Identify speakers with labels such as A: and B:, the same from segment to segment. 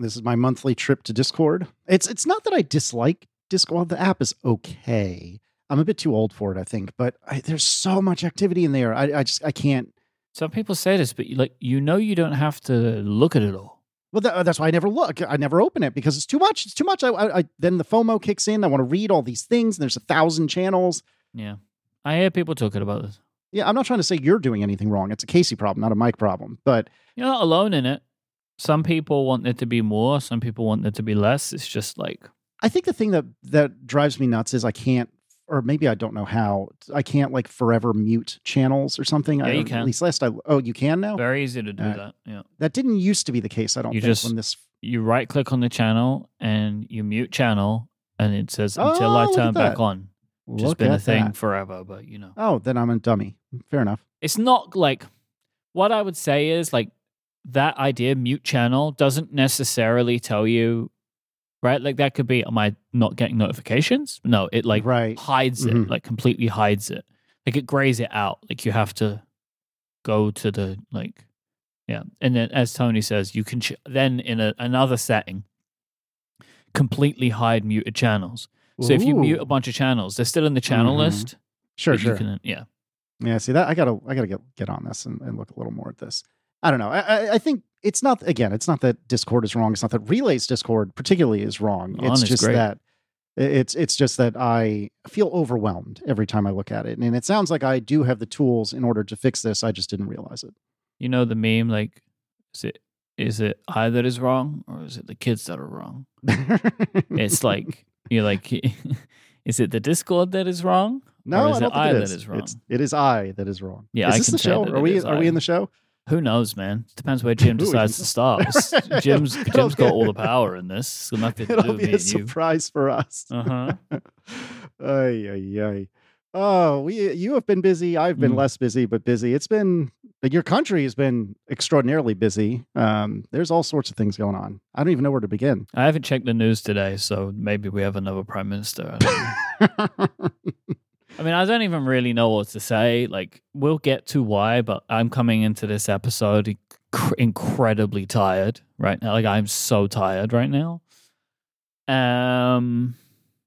A: This is my monthly trip to Discord. It's it's not that I dislike Discord. Well, the app is okay. I'm a bit too old for it, I think, but I, there's so much activity in there. I, I just I can't.
B: Some people say this, but you, like you know, you don't have to look at it all.
A: Well, that, that's why I never look. I never open it because it's too much. It's too much. I, I, I then the FOMO kicks in. I want to read all these things, and there's a thousand channels.
B: Yeah, I hear people talking about this.
A: Yeah, I'm not trying to say you're doing anything wrong. It's a Casey problem, not a Myke problem. But
B: You're not alone in it. Some people want it to be more. Some people want it to be less. It's just like
A: I think the thing that that drives me nuts is I can't, or maybe I don't know how. I can't like forever mute channels or something.
B: Yeah,
A: I,
B: you
A: At least last I. Oh, you can now.
B: very easy to do
A: Alright.
B: that. Yeah,
A: That didn't used to be the case. I don't
B: You
A: think
B: just-
A: when this.
B: you right click on the channel and you mute channel, and it says until
A: Oh,
B: I turn back on. Which has been a thing
A: that.
B: forever, but you know.
A: Oh, then I'm a dummy. Fair enough.
B: it's not like what I would say is like that idea mute channel doesn't necessarily tell you right like that could be am I not getting notifications no it like
A: right.
B: hides
A: Mhm.
B: it like completely hides it like it grays it out like you have to go to the like yeah and then as Tony says you can ch- then in a, another setting completely hide muted channels so if you mute a bunch of channels they're still in the channel
A: Mhm.
B: list
A: sure, sure.
B: can yeah
A: Yeah, see that I gotta I gotta get get on this and, and look a little more at this. I don't know. I, I think it's not again. It's not that Discord is wrong. It's not that Relay's Discord particularly is wrong.
B: On
A: it's
B: is
A: just
B: great.
A: that it's it's just that I feel overwhelmed every time I look at it, and it sounds like I do have the tools in order to fix this. I just didn't realize it.
B: you know the meme like is it is it I that is wrong or is it the kids that are wrong? It's like you're like is it the Discord that is wrong?
A: no,
B: is
A: I
B: it I
A: it
B: that
A: is.
B: is wrong?
A: It's, it is I that is wrong.
B: Yeah,
A: is
B: I
A: this the show? Are we are
B: I.
A: we in the show?
B: Who knows, man? It depends where Jim decides to start. Jim's Jim's got all the power in this. It's got nothing to do
A: It'll be a
B: and you.
A: surprise for us.
B: Uh huh.
A: ay, ay, ay. Oh, we you have been busy. I've been
B: Mm.
A: less busy, but busy. It's been your country has been extraordinarily busy. Um, there's all sorts of things going on. I don't even know where to begin.
B: I haven't checked the news today, so maybe we have another prime minister. I don't know. I mean, I don't even really know what to say. Like, we'll get to why, but I'm coming into this episode inc- incredibly tired right now. Like, I'm so tired right now. Um,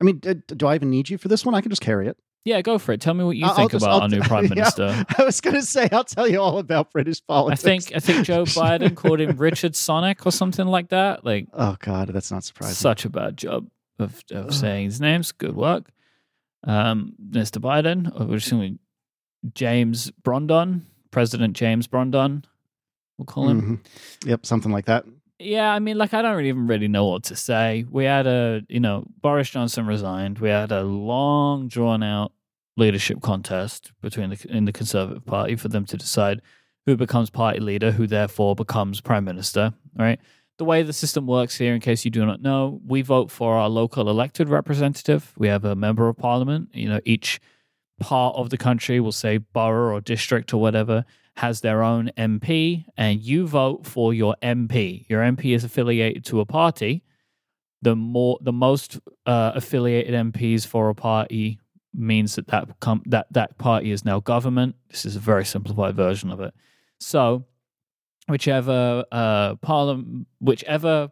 A: I mean, d- do I even need you for this one? I can just carry it.
B: yeah, go for it. Tell me what you
A: I'll-
B: think
A: just-
B: about
A: I'll
B: our new prime
A: yeah.
B: minister.
A: I was going to say I'll tell you all about British politics.
B: I think I think Joe Biden called him Richard Sonic or something like that. Like,
A: Oh God, that's not surprising.
B: such a bad job of, of saying his names. Good work, um, Mr. Biden. Or just James Brondon, President James Brondon. We'll call him.
A: Mhm. Yep, something like that.
B: Yeah, I mean, like I don't even really know what to say. We had a, you know, Boris Johnson resigned. We had a long, drawn out leadership contest between the in the Conservative Party for them to decide who becomes party leader, who therefore becomes prime minister. Right. The way the system works here, in case you do not know, we vote for our local elected representative. We have a member of parliament. You know, each part of the country, will say borough or district or whatever, has their own MP, and you vote for your MP. Your MP is affiliated to a party. The more, the most uh, affiliated MPs for a party means that that, com- that that party is now government. This is a very simplified version of it. So, whichever uh, parliament, whichever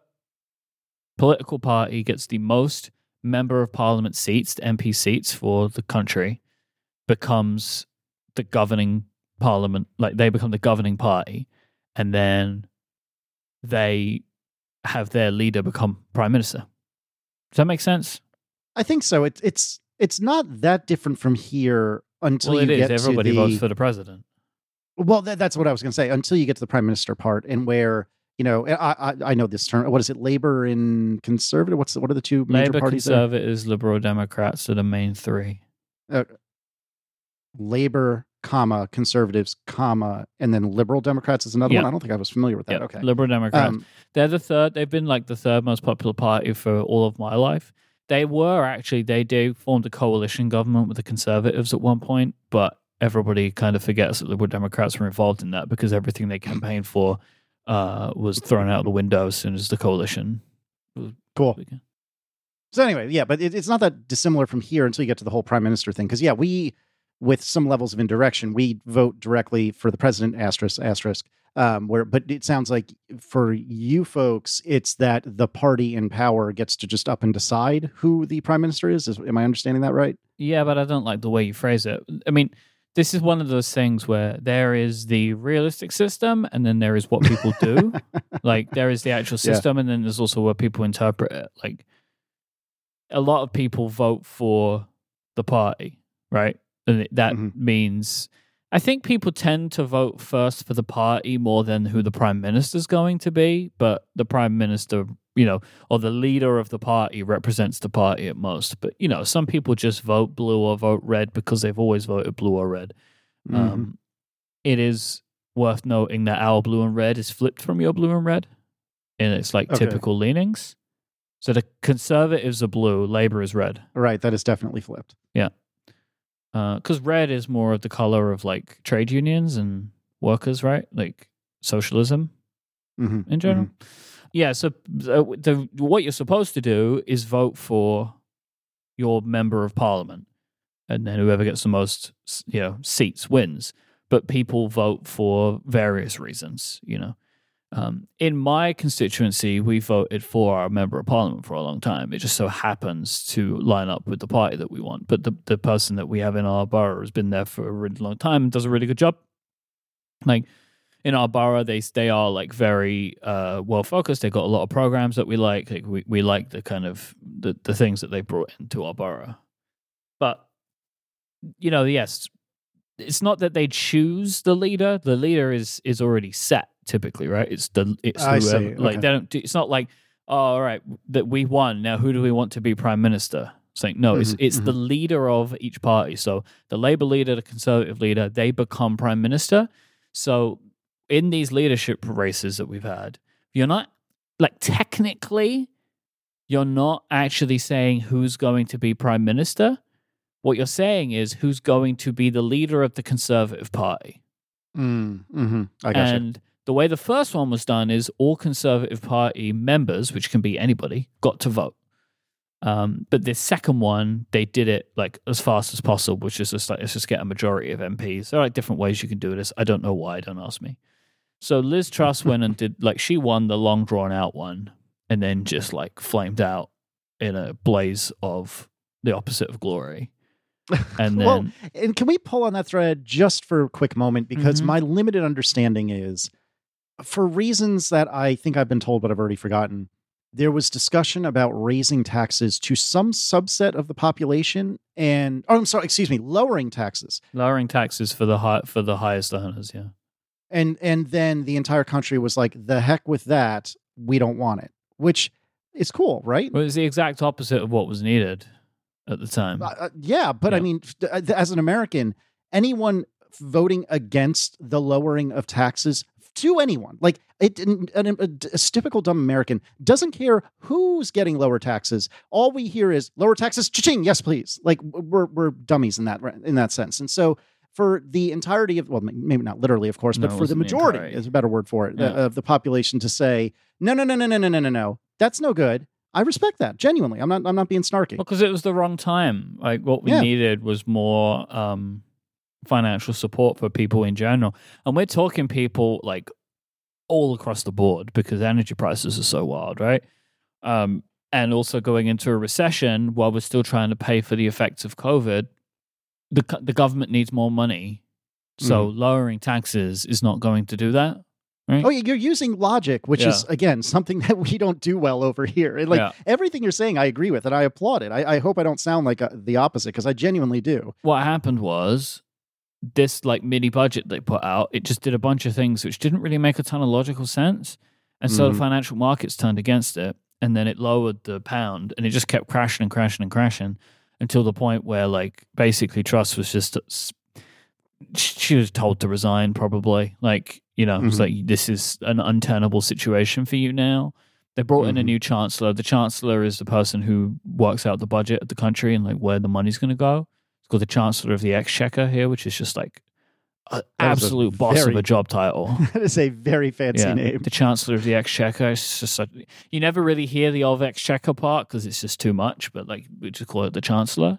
B: political party gets the most member of parliament seats, the MP seats for the country, becomes the governing parliament. Like they become the governing party, and then they have their leader become prime minister. Does that make sense?
A: I think so. It's it's it's not that different from here until
B: well,
A: you
B: it is.
A: get
B: Everybody
A: to the,
B: votes for the president.
A: Well, that, that's what I was going to say. Until you get to the prime minister part, and where you know, I I, I know this term. What is it? Labor and conservative. What's the, what are the two major
B: Labor,
A: parties?
B: Conservatives, Liberal Democrats are the main three.
A: Labor, comma conservatives, comma, and then liberal Democrats is another
B: Yeah.
A: one. I don't think I was familiar with that.
B: Yeah,
A: Okay.
B: Liberal Democrats.
A: Um,
B: They're the third. They've been like the third most popular party for all of my life. They were actually they did formed a coalition government with the Conservatives at one point, but everybody kind of forgets that Liberal Democrats were involved in that because everything they campaigned for uh, was thrown out the window as soon as the coalition.
A: cool.
B: began.
A: So anyway, yeah, but it, it's not that dissimilar from here until you get to the whole prime minister thing. Because yeah, we with some levels of indirection. We vote directly for the president, asterisk, asterisk. Um, where, but it sounds like for you folks, it's that the party in power gets to just up and decide who the prime minister is. is am I understanding that right?
B: Yeah, but I don't like the way you phrase it. I mean, this is one of those things where there is the realistic system and then there is what people do. like there is the actual
A: Yeah.
B: system and then there's also what people interpret it. Like a lot of people vote for the party, right? And that
A: Mhm.
B: means I think people tend to vote first for the party more than who the prime minister's going to be, but the prime minister, you know, or the leader of the party represents the party at most. But, you know, some people just vote blue or vote red because they've always voted blue or red.
A: Mhm.
B: Um, it is worth noting that our blue and red is flipped from your blue and red in its like
A: Okay.
B: typical leanings. So the conservatives are blue, Labour is red.
A: right. That is definitely flipped.
B: Because red is more of the color of like trade unions and workers, right? Like socialism
A: hmm
B: in general. Yeah. So uh, the what you're supposed to do is vote for your member of parliament, and then whoever gets the most, you know, seats wins. But people vote for various reasons. You know, um, in my constituency, we voted for our member of parliament for a long time. It just so happens to line up with the party that we want. But the the person that we have in our borough has been there for a really long time and does a really good job. Like in our borough, they they are like very uh, well focused. They've got a lot of programs that we like. Like we, we like the kind of the, the things that they brought into our borough. But you know, yes, it's not that they choose the leader. The leader is is already set typically, right? It's the it's
A: I
B: whoever.
A: see.
B: Like
A: Okay.
B: they don't. do- It's not like oh, all right that we won. Now who do we want to be prime minister? It's like no, it's
A: Mhm,
B: it's the leader of each party. So the Labour leader, the Conservative leader, they become prime minister. So in these leadership races that we've had, you're not like technically, you're not actually saying who's going to be prime minister. What you're saying is who's going to be the leader of the Conservative Party.
A: Mm, hmm I got you.
B: and the way the first one was done is all Conservative Party members, which can be anybody, got to vote. Um, but the second one, they did it like as fast as possible, which is just like let's just get a majority of MPs. There are like different ways you can do this. I don't know why. Don't ask me. So Liz Truss went and did like she won the long drawn out one, and then just like flamed out in a blaze of the opposite of glory. And then
A: Well, and can we pull on that thread just for a quick moment? Because
B: Mhm.
A: my limited understanding is, for reasons that I think I've been told, but I've already forgotten, there was discussion about raising taxes to some subset of the population, and oh, I'm sorry, excuse me, lowering taxes,
B: lowering taxes for the high, for the highest earners. Yeah.
A: and and then the entire country was like, the heck with that, we don't want it, which is cool, right?
B: Well, it's the exact opposite of what was needed at the time.
A: Uh, uh, yeah, but I mean, uh, as an American, anyone voting against the lowering of taxes to anyone, like it, an, an- a, a typical dumb American doesn't care who's getting lower taxes. All we hear is lower taxes, cha-ching, yes, please. Like we're we're dummies in that in that sense, and so. For the entirety of, well, maybe not literally, of course,
B: No,
A: but for the
B: wasn't the
A: majority is a better word for it, the- of the population to say, no, no, no, no, no, no, no, no, no, that's no good. I respect that genuinely. I'm not. I'm not being snarky.
B: Because it was the wrong time. Like what we
A: Yeah.
B: needed was more um, financial support for people in general, and we're talking people like all across the board because energy prices are so wild, right? Um, and also going into a recession while we're still trying to pay for the effects of COVID, the the government needs more money, so
A: Mm-hmm.
B: lowering taxes is not going to do that. Right?
A: Oh, you're using logic, which is again something that we don't do well over here. And like
B: Yeah.
A: everything you're saying, I agree with, and I applaud it. I, I hope I don't sound like uh the opposite because I genuinely do.
B: what happened was this like mini budget they put out it just did a bunch of things which didn't really make a ton of logical sense and so
A: Mhm.
B: the financial markets turned against it and then it lowered the pound and it just kept crashing and crashing and crashing until the point where like basically Truss was just she was told to resign probably like you know it was
A: Mhm.
B: like this is an untenable situation for you now they brought in a
A: Mhm.
B: new chancellor the chancellor is the person who works out the budget of the country and like where the money's going to go called the chancellor of the exchequer here which is just like an
A: That is a
B: absolute boss of a job title
A: that is a very fancy
B: yeah,
A: name.
B: the Chancellor of the Exchequer. It's just like, you never really hear the of Exchequer part because it's just too much. But like we just call it the Chancellor.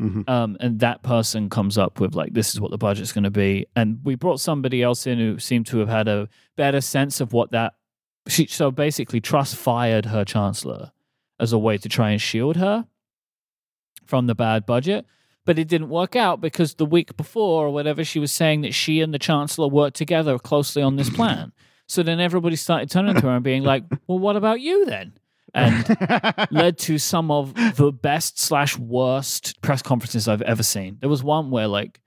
A: Mhm.
B: um, and that person comes up with like this is what the budget's going to be and we brought somebody else in who seemed to have had a better sense of what that she so basically Truss fired her chancellor as a way to try and shield her from the bad budget but it didn't work out because the week before or whatever she was saying that she and the chancellor worked together closely on this plan so then everybody started turning to her and being like well what about you then and led to some of the best slash worst press conferences I've ever seen. There was one where like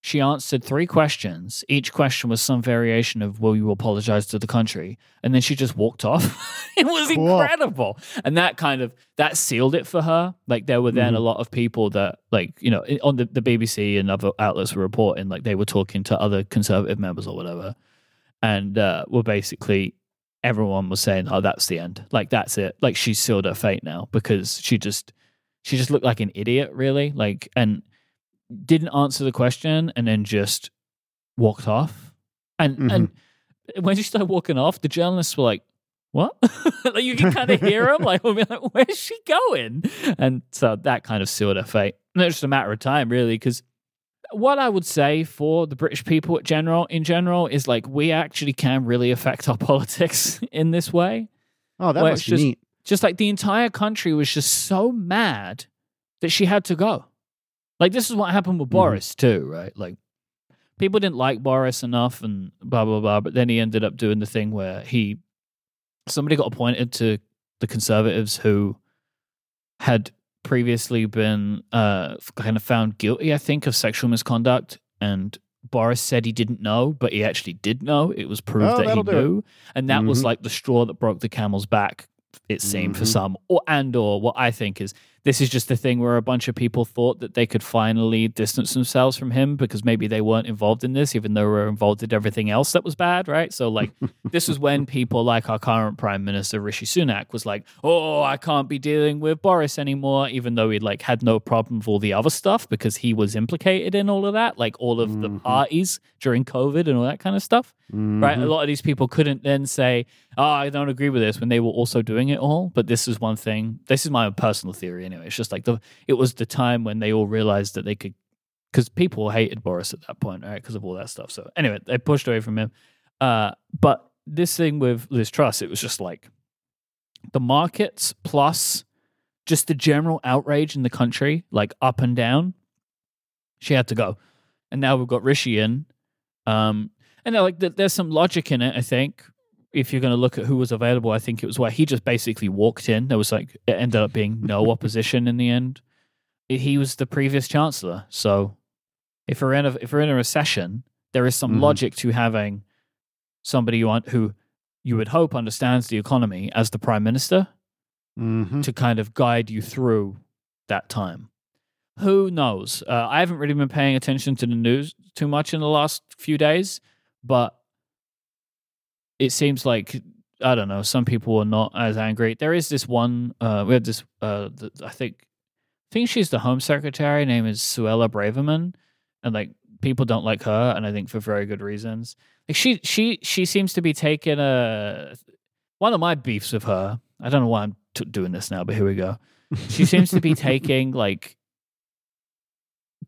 B: she answered three questions. Each question was some variation of "Will you apologize to the country?" and then she just walked off. it was
A: Cool.
B: incredible, and that kind of that sealed it for her. Like there were then a lot of people that like you know on the, the BBC and other outlets were reporting like they were talking to other conservative members or whatever, and uh, were basically everyone was saying, "Oh, that's the end. Like that's it. Like she sealed her fate now because she just she just looked like an idiot, really. Like and didn't answer the question and then just walked off. And
A: Mhm.
B: and when she started walking off, the journalists were like, "What?" like you can kind of hear them. Like, we'll be like, "Where's she going?" And so that kind of sealed her fate. And it's just a matter of time, really, because what I would say for the British people in general, in general, is like we actually can really affect our politics in this way.
A: oh, that
B: it's just-
A: neat.
B: Just like the entire country was just so mad that she had to go. Like this is what happened with
A: Mhm.
B: Boris too, right? Like people didn't like Boris enough and blah blah blah, but then he ended up doing the thing where he somebody got appointed to the conservatives who had previously been uh kind of found guilty, I think, of sexual misconduct and Boris said he didn't know, but he actually did know. It was proved
A: Oh,
B: that he
A: it.
B: knew, and that was
A: Mhm.
B: like the straw that broke the camel's back. It seemed for
A: Mhm.
B: some, or and or what I think is this is just the thing where a bunch of people thought that they could finally distance themselves from him because maybe they weren't involved in this, even though were involved in everything else that was bad, right? So like this was when people like our current prime minister Rishi Sunak was like, "Oh, I can't be dealing with Boris anymore," even though he like had no problem with all the other stuff because he was implicated in all of that, like all of the
A: Mhm.
B: parties during COVID and all that kind of stuff right? A
A: Mhm.
B: lot of these people couldn't then say, "Oh, I don't agree with this," when they were also doing it all. But this is one thing. This is my personal theory, anyway. It's just like the it was the time when they all realized that they could, because people hated Boris at that point, right? Because of all that stuff. So anyway, they pushed away from him. Uh, but this thing with Liz Truss, it was just like the markets plus just the general outrage in the country, like up and down. She had to go, and now we've got Rishi in. Um, and uh, like there's some logic in it, I think. If you're going to look at who was available, I think it was where he just basically walked in. There was like it ended up being no opposition in the end. He was the previous chancellor, so if we're in a if we're in a recession, there is some
A: Mhm.
B: logic to having somebody you want who you would hope understands the economy as the prime minister
A: Mhm.
B: to kind of guide you through that time. Who knows? Uh, I haven't really been paying attention to the news too much in the last few days, but it seems like I don't know. Some people are not as angry. There is this one. Uh, we had this. Uh, th- I think. I think she's the Home Secretary. Name is Suella Braverman, and like people don't like her, and I think for very good reasons. Like she, she, she seems to be taking a. One of my beefs with her. I don't know why I'm t- doing this now, but here we go. She seems to be taking like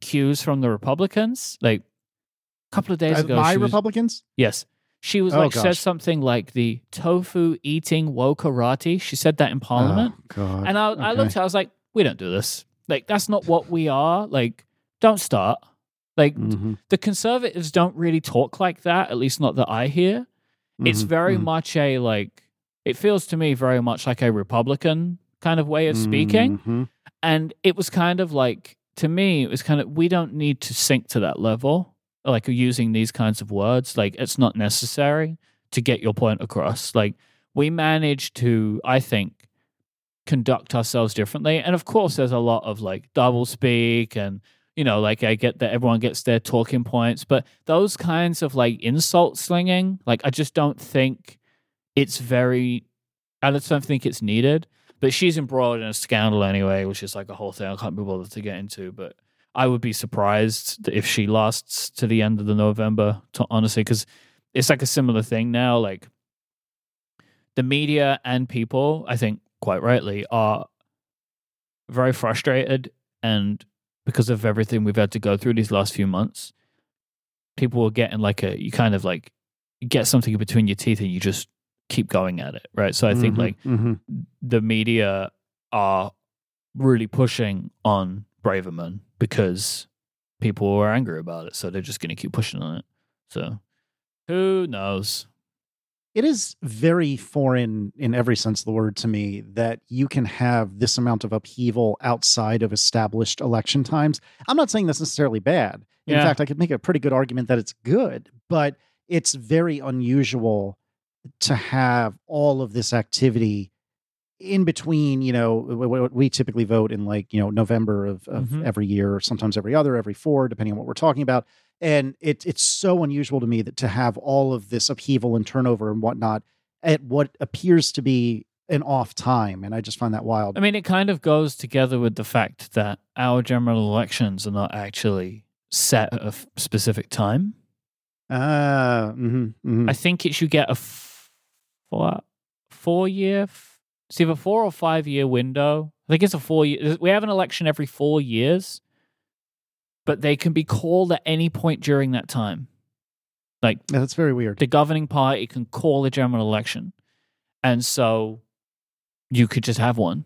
B: cues from the Republicans. Like a couple of days ago,
A: my
B: was-
A: Republicans.
B: Yes. She was
A: Oh,
B: like said
A: gosh.
B: something like the tofu eating wokerati. She said that in Parliament.
A: Oh, God.
B: and I, I
A: at.
B: looked, I was like, we don't do this. Like, that's not what we are. Like, don't start. Like,
A: Mhm.
B: the conservatives don't really talk like that, at least not that I hear. It's
A: Mhm.
B: very
A: Mhm.
B: much a like, it feels to me very much like a Republican kind of way of speaking.
A: Mhm.
B: And it was kind of like, to me, it was kind of, we don't need to sink to that level, like using these kinds of words. Like, it's not necessary to get your point across. Like, we managed to, I think, conduct ourselves differently. And of course, there's a lot of like double speak and, you know, like I get that everyone gets their talking points, but those kinds of like insult slinging, like, I just don't think it's very, I just don't think it's needed. But she's embroiled in a scandal anyway, which is like a whole thing I can't be bothered to get into. But I would be surprised if she lasts to the end of the November, to, honestly, because it's like a similar thing now. Like the media and people, I think quite rightly, are very frustrated and because of everything we've had to go through these last few months. People are getting like a you kind of like get something between your teeth and you just keep going at it, right? So I think
A: Mhm,
B: like
A: mhm.
B: the media are really pushing on Braverman because people were angry about it. So they're just going to keep pushing on it. So who knows?
A: it is very foreign in every sense of the word to me that you can have this amount of upheaval outside of established election times. I'm not saying that's necessarily bad. In
B: Yeah.
A: fact, I could make a pretty good argument that it's good, but it's very unusual to have all of this activity in between, you know, we typically vote in like, you know, November of, of
B: Mhm.
A: every year, or sometimes every other, every four, depending on what we're talking about. And it, it's so unusual to me that to have all of this upheaval and turnover and whatnot at what appears to be an off time. And I just find that wild.
B: I mean, it kind of goes together with the fact that our general elections are not actually set at a f- specific time.
A: Ah, mhm, mhm.
B: I think it should get a f- four, four year, f- it's either four or five year window. I think it's a four year. We have an election every four years, but they can be called at any point during that time. Like
A: Yeah, that's very weird.
B: the governing party can call a general election. And so you could just have one.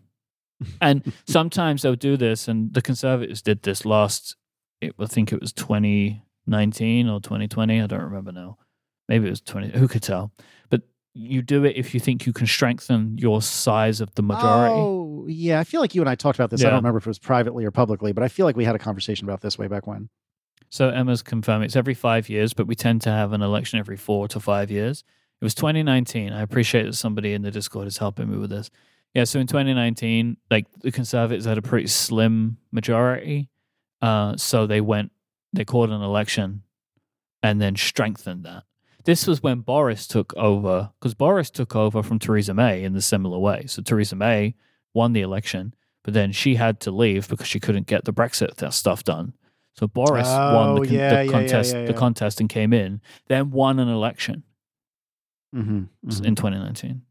B: And sometimes they'll do this, and the conservatives did this last, it, I think it was 2019 or 2020. I don't remember now. Maybe it was 20, who could tell? But you do it if you think you can strengthen your size of the majority.
A: Oh, yeah. I feel like you and I talked about this. I don't remember if it was privately or publicly, but I feel like we had a conversation about this way back when.
B: So Emma's confirming it's every five years, but we tend to have an election every four to five years. It was 2019. I appreciate that somebody in the Discord is helping me with this. Yeah, so in 2019, like the Conservatives had a pretty slim majority, uh, so they went, they called an election, and then strengthened that. This was when Boris took over, because Boris took over from Theresa May in the similar way. So Theresa May won the election, but then she had to leave because she couldn't get the Brexit stuff done. So Boris won
A: Oh,
B: the, con-
A: yeah,
B: the
A: yeah,
B: contest,
A: yeah,
B: the contest, and came in. Then won an election
A: Mm-hmm,
B: in 2019.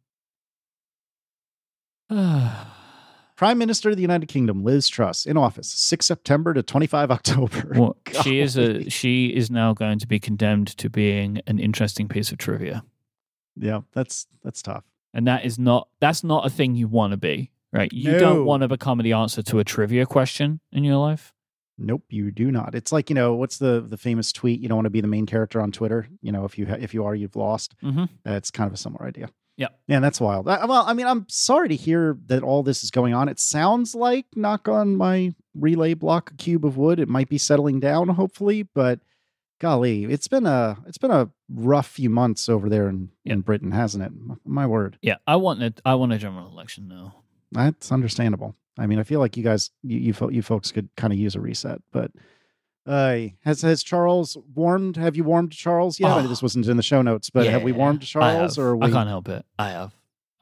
A: Prime Minister of the United Kingdom, Liz Truss, in office, 6 September to 25 October.
B: well, she is a she is now going to be condemned to being an interesting piece of trivia,
A: Yeah, that's that's tough.
B: and that is not that's not a thing you want to be. Right? You
A: No.
B: don't want to become the answer to a trivia question in your life.
A: Nope, you do not. It's like you know what's the the famous tweet? You don't want to be the main character on Twitter. You know, if you ha- if you are, you've lost.
B: Mhm.
A: It's kind of a similar idea.
B: Yeah.
A: Yeah, that's wild. I- well, I mean, I'm sorry to hear that all this is going on. It sounds like, knock on my relay block a cube of wood, it might be settling down, hopefully. But golly, it's been a it's been a rough few months over there in, in Britain, hasn't it? My word,
B: Yeah, I want it. I want a general election now.
A: that's understandable. I mean, I feel like you guys, you you, you folks could kind of use a reset. But uh, has has Charles warmed? Have you warmed Charles yet?
B: Oh.
A: this wasn't in the show notes, but have we warmed Charles?
B: I.
A: Or we?
B: I can't help it. I have.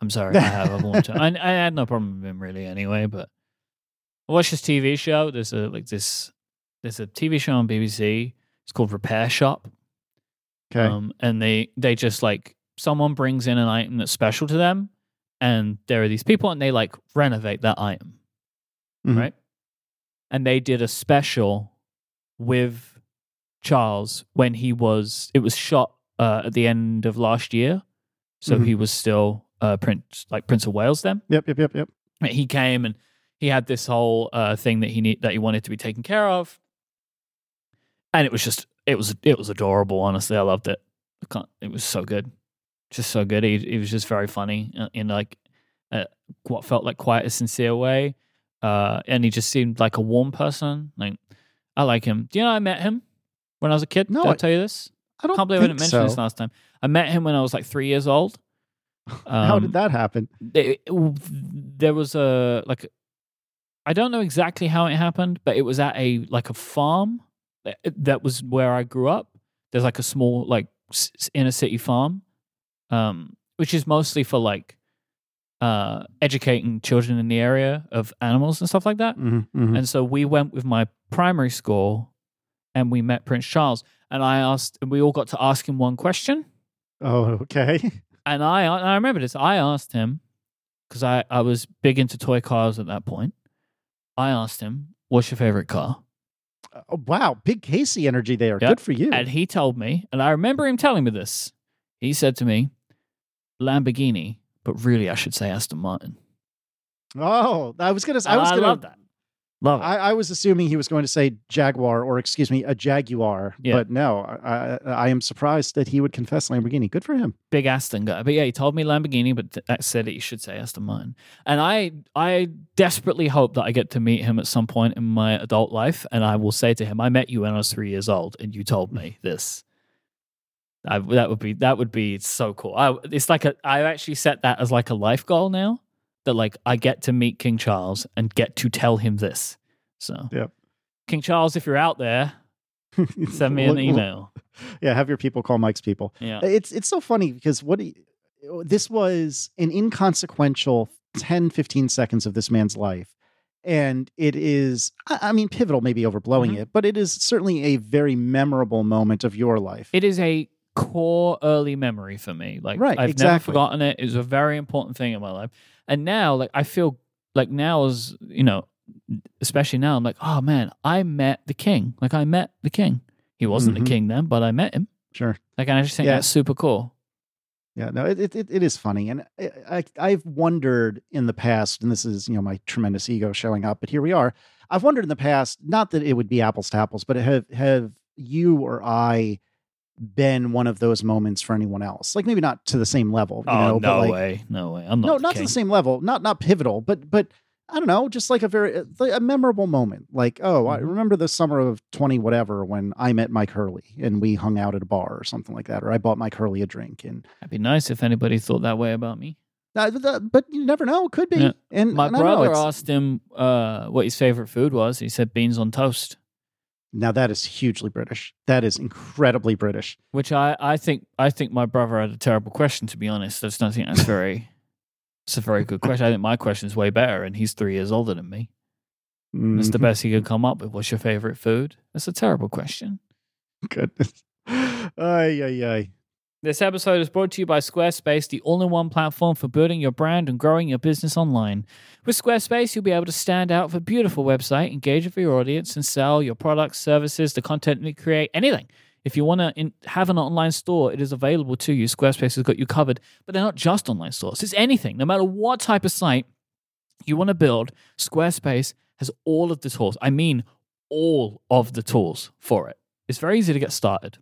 B: I'm sorry. I have. I've warmed I, I had no problem with him really anyway. But I watched this TV show. There's a like this. There's a TV show on BBC. It's called Repair Shop.
A: Okay.
B: Um, and they they just like someone brings in an item that's special to them, and there are these people, and they like renovate that item,
A: Mhm.
B: right? And they did a special with Charles when he was. It was shot uh, at the end of last year, so
A: Mhm.
B: he was still uh, Prince, like Prince of Wales. Then
A: Yep. Yep. Yep. Yep.
B: he came and he had this whole uh, thing that he need, that he wanted to be taken care of, and it was just it was it was adorable. Honestly, I loved it. I it was so good, just so good. He, he was just very funny uh, in like uh, what felt like quite a sincere way, uh, and he just seemed like a warm person. Like I like him. Do you know I met him when I was a kid?
A: No,
B: Did I,
A: I-
B: tell you this?
A: I don't
B: can't believe I didn't mention
A: so.
B: this last time. I met him when I was like three years old.
A: How
B: Um,
A: did that happen?
B: it, it- there was a like I don't know exactly how it happened, but it was at a like a farm that, that was where I grew up. There's like a small like inner city farm, um, which is mostly for like uh, educating children in the area of animals and stuff like that.
A: Mhm, mhm.
B: And so we went with my primary school, and we met Prince Charles. And I asked, and we all got to ask him one question.
A: Oh, okay.
B: And I, I remember this. I asked him because I, I was big into toy cars at that point. I asked him, "What's your favorite car?"
A: Oh, wow, big Casey energy there.
B: Yeah.
A: Good for you.
B: And he told me, and I remember him telling me this. He said to me, Lamborghini, but really I should say Aston Martin.
A: oh, I was gonna. I was oh,
B: I
A: gonna.
B: love that. Love it.
A: I, I was assuming he was going to say Jaguar or excuse me, a Jaguar,
B: Yeah.
A: but no, I, I, I am surprised that he would confess Lamborghini. Good for him.
B: big Aston guy. But yeah, he told me Lamborghini, but th- that said it, you should say Aston Martin. And I, I desperately hope that I get to meet him at some point in my adult life, and I will say to him, "I met you when I was three years old, and you told me this." I, that would be that would be so cool. I, it's like a I actually set that as like a life goal now that like I get to meet King Charles and get to tell him this. So
A: Yep.
B: King Charles, if you're out there, send me an email.
A: Yeah, have your people call Myke's people.
B: Yeah.
A: It's it's so funny because what he, this was an inconsequential 10 15 seconds of this man's life and it is I I mean pivotal maybe overblowing
B: Mhm.
A: it but it is certainly a very memorable moment of your life.
B: It is a core early memory for me. Like
A: Right,
B: I've never forgotten it. It was a very important thing in my life. And now like I feel like now is you know, especially now, I'm like, oh man, I met the king. Like I met the king. He wasn't
A: Mhm.
B: the king then, but I met him.
A: Sure.
B: Like and I just think
A: Yeah.
B: that's super cool.
A: Yeah, no, it it, it- is funny, and I, I I've wondered in the past, and this is you know my tremendous ego showing up, but here we are. I've wondered in the past, not that it would be apples to apples, but have have you or I been one of those moments for anyone else? Like maybe not to the same level, you
B: oh
A: know,
B: no
A: but like
B: way. No way. I'm not
A: no, not to the same level, not not pivotal, but but I don't know, just like a very a memorable moment. Like, oh, I
B: Mhm.
A: remember the summer of twenty whatever when I met Myke Hurley and we hung out at a bar or something like that, or I bought Myke Hurley a drink and.
B: It'd be nice if anybody thought that way about me.
A: Uh, but you never know. Could be.
B: Yeah.
A: And
B: My
A: and I know,
B: brother asked him uh, what his favorite food was. He said beans on toast.
A: Now that is hugely British. That is incredibly British.
B: Which I, I think I think my brother had a terrible question to be honest. Don't think that's very it's a very good question. I think my question is way better and he's three years older than me. It's the
A: Mhm.
B: best he could come up with. What's your favorite food? That's a terrible question.
A: Goodness. Ay, ay, ay.
B: This episode is brought to you by Squarespace, the all in one platform for building your brand and growing your business online. With Squarespace, you'll be able to stand out with a beautiful website, engage with your audience, and sell your products, services, the content you create, anything. If you want to have an online store, it is available to you. Squarespace has got you covered, but they're not just online stores, it's anything. No matter what type of site you want to build, Squarespace has all of the tools. I mean, all of the tools for it. It's very easy to get started.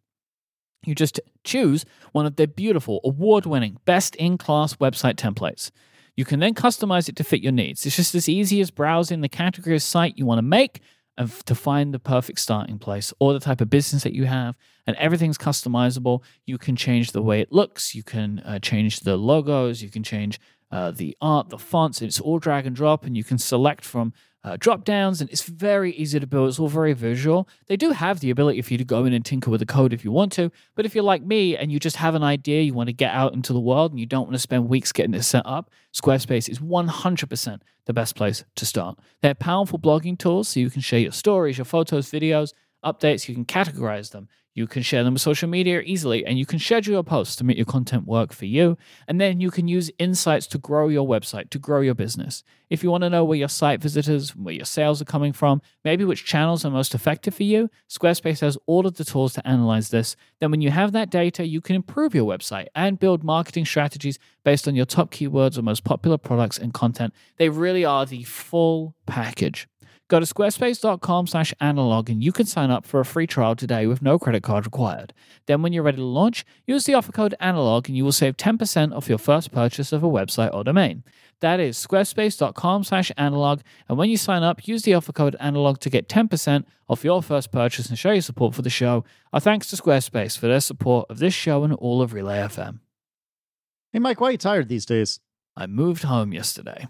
B: You just choose one of their beautiful, award winning, best in class website templates. You can then customize it to fit your needs. It's just as easy as browsing the category of site you want to make and to find the perfect starting place or the type of business that you have. And everything's customizable. You can change the way it looks, you can uh, change the logos, you can change uh, the art, the fonts. It's all drag and drop, and you can select from uh, drop downs, and it's very easy to build. It's all very visual. They do have the ability for you to go in and tinker with the code if you want to, but if you're like me and you just have an idea, you want to get out into the world, and you don't want to spend weeks getting it set up, Squarespace is 100% the best place to start. They have powerful blogging tools, so you can share your stories, your photos, videos, updates. You can categorize them. You can share them with social media easily, and you can schedule your posts to make your content work for you. And then you can use insights to grow your website, to grow your business. If you want to know where your site visitors, where your sales are coming from, maybe which channels are most effective for you, Squarespace has all of the tools to analyze this. Then, when you have that data, you can improve your website and build marketing strategies based on your top keywords or most popular products and content. They really are the full package. Go to squarespace.com slash analog and you can sign up for a free trial today with no credit card required. Then when you're ready to launch, use the offer code analog and you will save 10% off your first purchase of a website or domain. That is squarespace.com slash analog. And when you sign up, use the offer code analog to get 10% off your first purchase and show your support for the show. Our thanks to Squarespace for their support of this show and all of Relay FM.
A: Hey, Myke, why are you tired these days?
B: I moved home yesterday.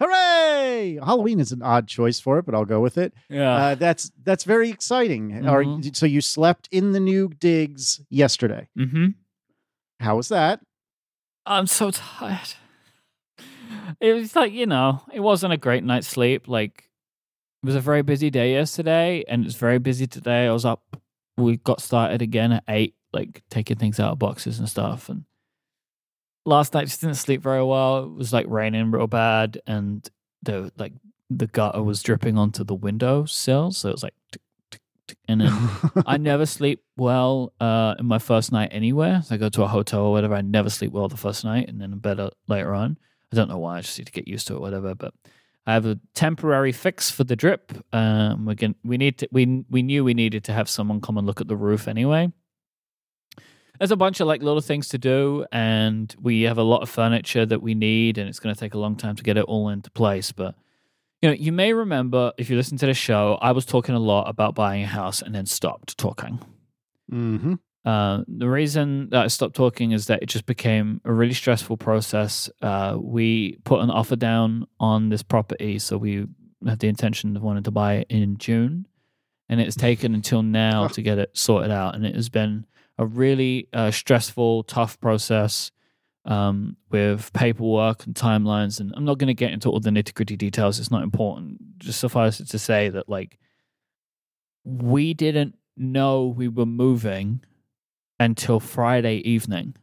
A: Hooray! Halloween is an odd choice for it, but I'll go with it.
B: Yeah.
A: Uh, that's that's very exciting. Are-
B: Mhm.
A: so you slept in the new digs yesterday.
B: mm-hmm.
A: How was that?
B: I'm so tired. It was like, you know, it wasn't a great night's sleep. Like, it was a very busy day yesterday, and it's very busy today. I was up, we got started again at eight, like taking things out of boxes and stuff. And last night just didn't sleep very well. It was like raining real bad, and the like the gutter was dripping onto the window sill. So it was like, tick, tick, packed, and then I never sleep well uh, in my first night anywhere. So I go to a hotel or whatever. I never sleep well the first night, and then better later on. I don't know why. I just need to get used to it, whatever. But I have a temporary fix for the drip. Um, we can we need to we we knew we needed to have someone come and look at the roof anyway. There's a bunch of like little things to do, and we have a lot of furniture that we need, and it's going to take a long time to get it all into place. But you know, you may remember if you listen to the show, I was talking a lot about buying a house and then stopped talking.
A: hmm
B: Uh, the reason that I stopped talking is that it just became a really stressful process. Uh, we put an offer down on this property, so we had the intention of wanting to buy it in June, and it's taken until now to get it sorted out, and it has been a really uh, stressful, tough process um, with paperwork and timelines. And I'm not going to get into all the nitty gritty details; it's not important. Just suffice it to say that like we didn't know we were moving until Friday evening.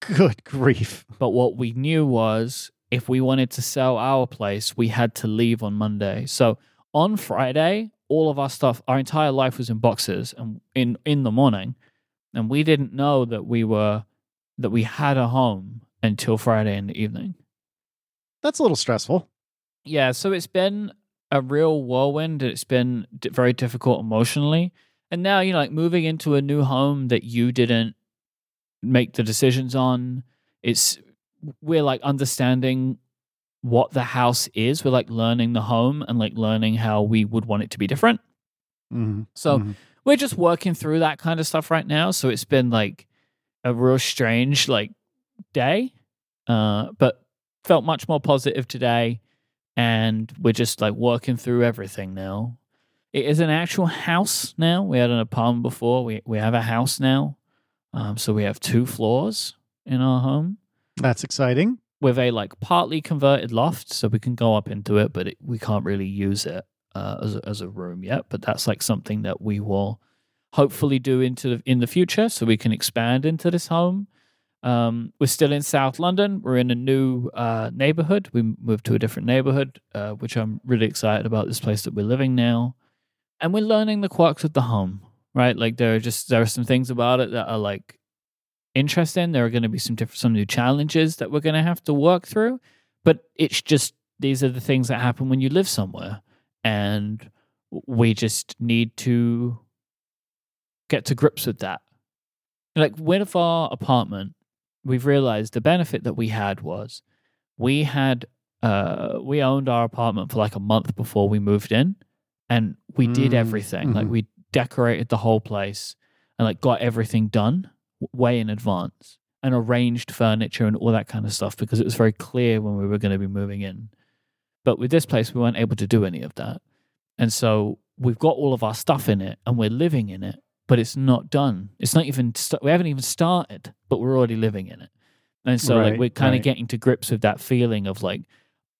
A: Good grief.
B: But what we knew was if we wanted to sell our place, we had to leave on Monday. So on Friday, all of our stuff, our entire life was in boxes and in in the morning, and we didn't know that we were that we had a home until Friday in the evening.
A: That's a little stressful.
B: Yeah, so it's been a real whirlwind. It's been very difficult emotionally. And now, you know, like moving into a new home that you didn't make the decisions on, it's we're like understanding what the house is. We're like learning the home and like learning how we would want it to be different.
A: hmm
B: So
A: Mhm.
B: We're just working through that kind of stuff right now. So it's been like a real strange like day, uh, but felt much more positive today. And we're just like working through everything now. It is an actual house now. We had an apartment before. We we have a house now. Um, so we have two floors in our home
A: That's exciting.
B: with a like partly converted loft, so we can go up into it, but it, we can't really use it uh, as a, as a room yet. But that's like something that we will hopefully do into the, in the future, so we can expand into this home. Um, we're still in South London. We're in a new uh, neighborhood. We moved to a different neighborhood, uh, which I'm really excited about. This place that we're living now, and we're learning the quirks of the home. Right, like there are just there are some things about it that are like interesting. There are going to be some different, some new challenges that we're going to have to work through. But it's just these are the things that happen when you live somewhere, and we just need to get to grips with that. Like with our apartment, we've realized the benefit that we had was we had uh we owned our apartment for like a month before we moved in and we did
A: Mm,
B: everything like
A: mhm.
B: we decorated the whole place and like got everything done way in advance and arranged furniture and all that kind of stuff because it was very clear when we were going to be moving in but with this place we weren't able to do any of that and so we've got all of our stuff in it and we're living in it but it's not done it's not even st- we haven't even started but we're already living in it and so like we're kind of
A: right.
B: getting to grips with that feeling of like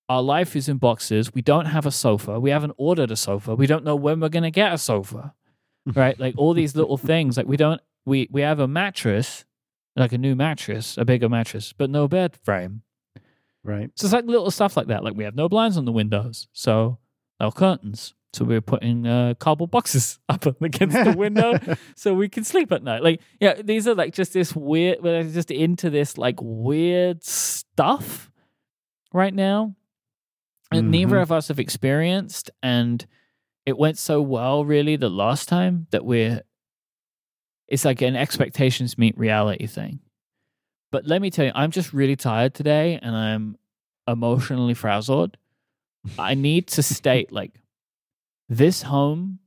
B: our life is in boxes. We don't have a sofa. We haven't ordered a sofa. We don't know when we're going to get a sofa. Right? like all these little things. Like we don't we we have a mattress, like a new mattress, a bigger mattress, but no bed frame.
A: Right.
B: So it's like little stuff like that. Like we have no blinds on the windows, so no curtains. So we're putting uh, cardboard boxes up against the window so we can sleep at night. Like, yeah, these are like just this weird. We're just into this like weird stuff right now, and neither
A: Mhm.
B: of us have experienced. And it went so well, really, the last time that we're. It's like an expectations meet reality thing. But let me tell you, I'm just really tired today, and I'm emotionally frazzled. I need to state like this home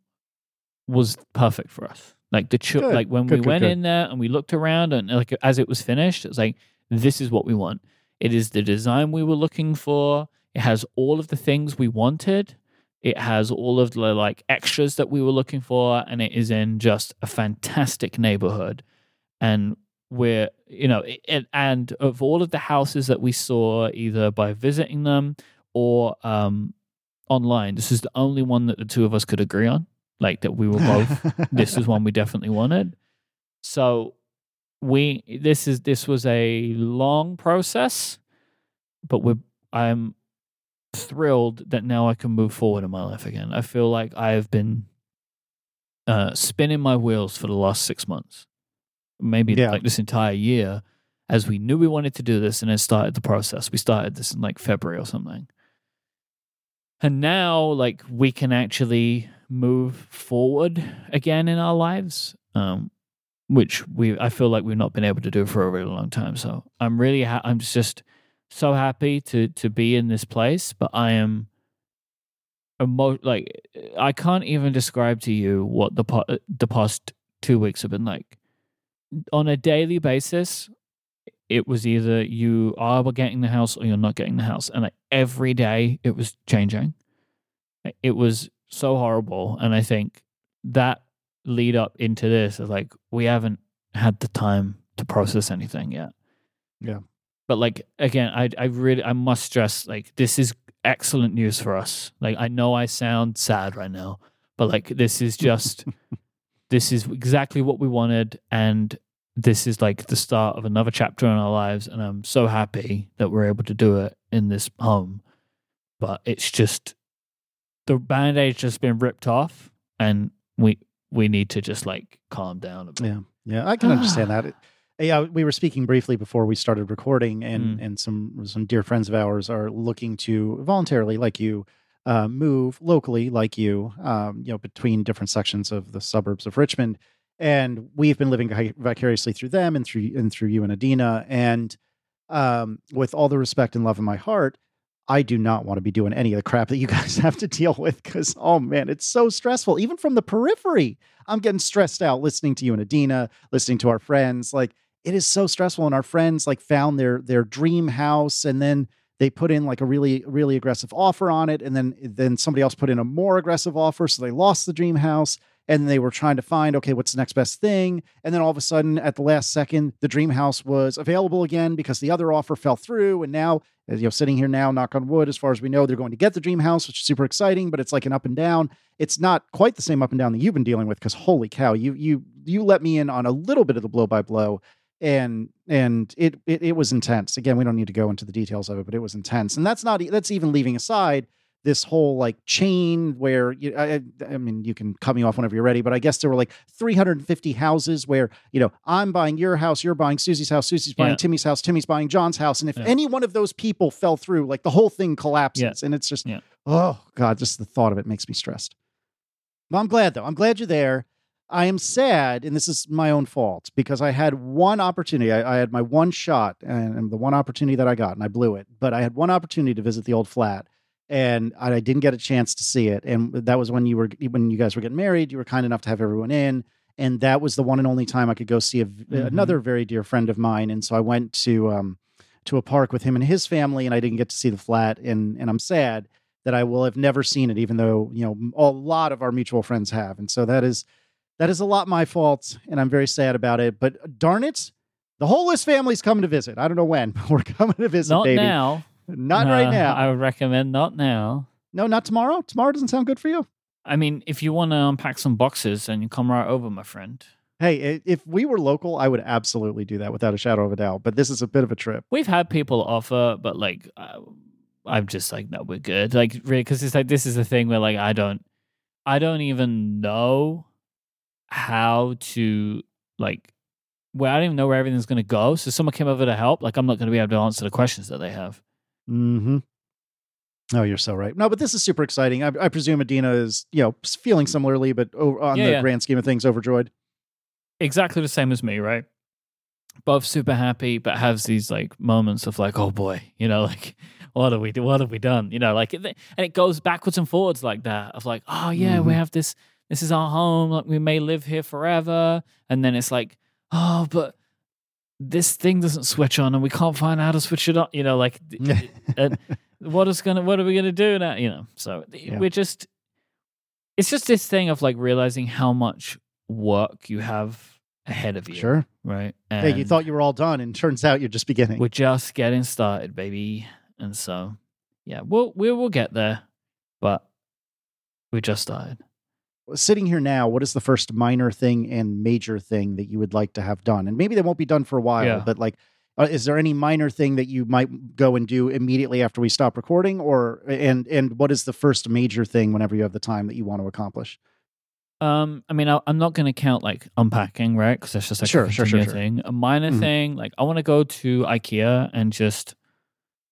B: was perfect for us. Like the ch-
A: Good,
B: like when
A: good,
B: we
A: good,
B: went in there and we looked around and like as it was finished, it was like this is what we want. It is the design we were looking for. It has all of the things we wanted. It has all of the like extras that we were looking for, and it is in just a fantastic neighborhood. And we're you know it, and of all of the houses that we saw either by visiting them or um online this is the only one that the two of us could agree on like that we were both this is one we definitely wanted. So we this is this was a long process but we're i'm thrilled that now i can move forward in my life again. I feel like i've been uh, spinning my wheels for the last six months, maybe
A: Yeah.
B: like this entire year, as we knew we wanted to do this and then started the process. We started this in like February or something. And now, like, we can actually move forward again in our lives, um, which we I feel like we've not been able to do for a really long time. So I'm really ha- I'm just so happy to to be in this place, but I am emo- like I can't even describe to you what the po- the past two weeks have been like. On a daily basis, it was either you are getting the house or you're not getting the house, and like every day it was changing. It was so horrible, and I think that lead up into this is like we haven't had the time to process anything yet.
A: Yeah.
B: But like again, I I really I must stress like this is excellent news for us. Like I know I sound sad right now, but like this is just this is exactly what we wanted and this is like the start of another chapter in our lives and I'm so happy that we're able to do it in this home. But it's just the band-aid's just been ripped off and we we need to just like calm down a bit.
A: Yeah, yeah, I can understand that. It- yeah, we were speaking briefly before we started recording, and
B: Mm.
A: and some some dear friends of ours are looking to voluntarily, like you, uh, move locally, like you, um, you know, between different sections of the suburbs of Richmond, and we've been living vicariously through them and through and through you and Adina, and um, with all the respect and love in my heart. I do not want to be doing any of the crap that you guys have to deal with because, oh man, it's so stressful. Even from the periphery, I'm getting stressed out listening to you and Adina, listening to our friends. Like it is so stressful. And our friends like found their their dream house, and then they put in like a really really aggressive offer on it, and then then somebody else put in a more aggressive offer, so they lost the dream house. And they were trying to find, okay, what's the next best thing? And then all of a sudden, at the last second, the dream house was available again because the other offer fell through. And now you know, sitting here now, knock on wood, as far as we know, they're going to get the dream house, which is super exciting, but it's like an up and down. It's not quite the same up and down that you've been dealing with because holy cow, you you you let me in on a little bit of the blow by blow. And and it, it it was intense. Again, we don't need to go into the details of it, but it was intense. And that's not that's even leaving aside this whole like chain where you, I, I- mean you can cut me off whenever you're ready, but I guess there were like 350 houses where you know I'm buying your house, you're buying Susie's house, Susie's buying
B: Yeah.
A: Timmy's house, Timmy's buying John's house, and if
B: Yeah.
A: any one of those people fell through, like the whole thing collapses, yeah. and it's just oh god, just the thought of it makes me stressed. Well, I'm glad though. I'm glad you're there. I am sad, and this is my own fault because I had one opportunity. I, I had my one shot, and, and the one opportunity that I got, and I blew it. But I had one opportunity to visit the old flat, and I, I didn't get a chance to see it. And that was when you were when you guys were getting married. You were kind enough to have everyone in, and that was the one and only time I could go see a,
B: Mhm.
A: another very dear friend of mine. And so I went to um, to a park with him and his family, and I didn't get to see the flat. And and I'm sad that I will have never seen it, even though you know a lot of our mutual friends have. And so that is that is a lot my fault, and I'm very sad about it. But darn it, the whole Liss family's coming to visit. I don't know when, but we're coming to visit,
B: Not
A: baby.
B: now.
A: Not right
B: Uh,
A: now.
B: I would recommend not now.
A: no, not tomorrow. Tomorrow doesn't sound good for you.
B: I mean, if you want to unpack some boxes, then you come right over, my friend.
A: Hey, if we were local, I would absolutely do that without a shadow of a doubt. But this is a bit of a trip.
B: We've had people offer, but like, uh, I'm just like, no, we're good. Like, really, because it's like this is the thing where like I don't, I don't even know how to like, well, I don't even know where everything's gonna go. So someone came over to help. Like, I'm not gonna be able to answer the questions that they have.
A: hmm Oh, you're so right. No, but this is super exciting. I, I presume Adina is, you know, feeling similarly, but on
B: Yeah,
A: the
B: yeah.
A: grand scheme of things, overjoyed.
B: exactly the same as me, right? Both super happy, but has these like moments of like, oh boy, you know, like what have we do? What have we done? You know, like, and it goes backwards and forwards like that. Of like, oh yeah, we
A: Mhm.
B: have this. This is our home. Like we may live here forever, and then it's like, oh, but this thing doesn't switch on, and we can't find out how to switch it on. You know, like, and what is gonna? What are we gonna do now? You know, so
A: Yeah.
B: we're just. It's just this thing of like realizing how much work you have ahead of you
A: Sure.
B: right?
A: Hey, you thought you were all done, and turns out you're just beginning.
B: we're just getting started, baby. And so, yeah, we'll we will get there, but we just started.
A: Sitting here now, what is the first minor thing and major thing that you would like to have done? And maybe they won't be done for a while,
B: Yeah.
A: but like, uh, is there any minor thing that you might go and do immediately after we stop recording, or and and what is the first major thing whenever you have the time that you want to accomplish?
B: Um, I mean, I, I'm not going to count like unpacking, right? Because that's just like
A: Sure,
B: a
A: sure, sure, sure.
B: thing. A minor
A: Mhm.
B: thing, like I want to go to IKEA and just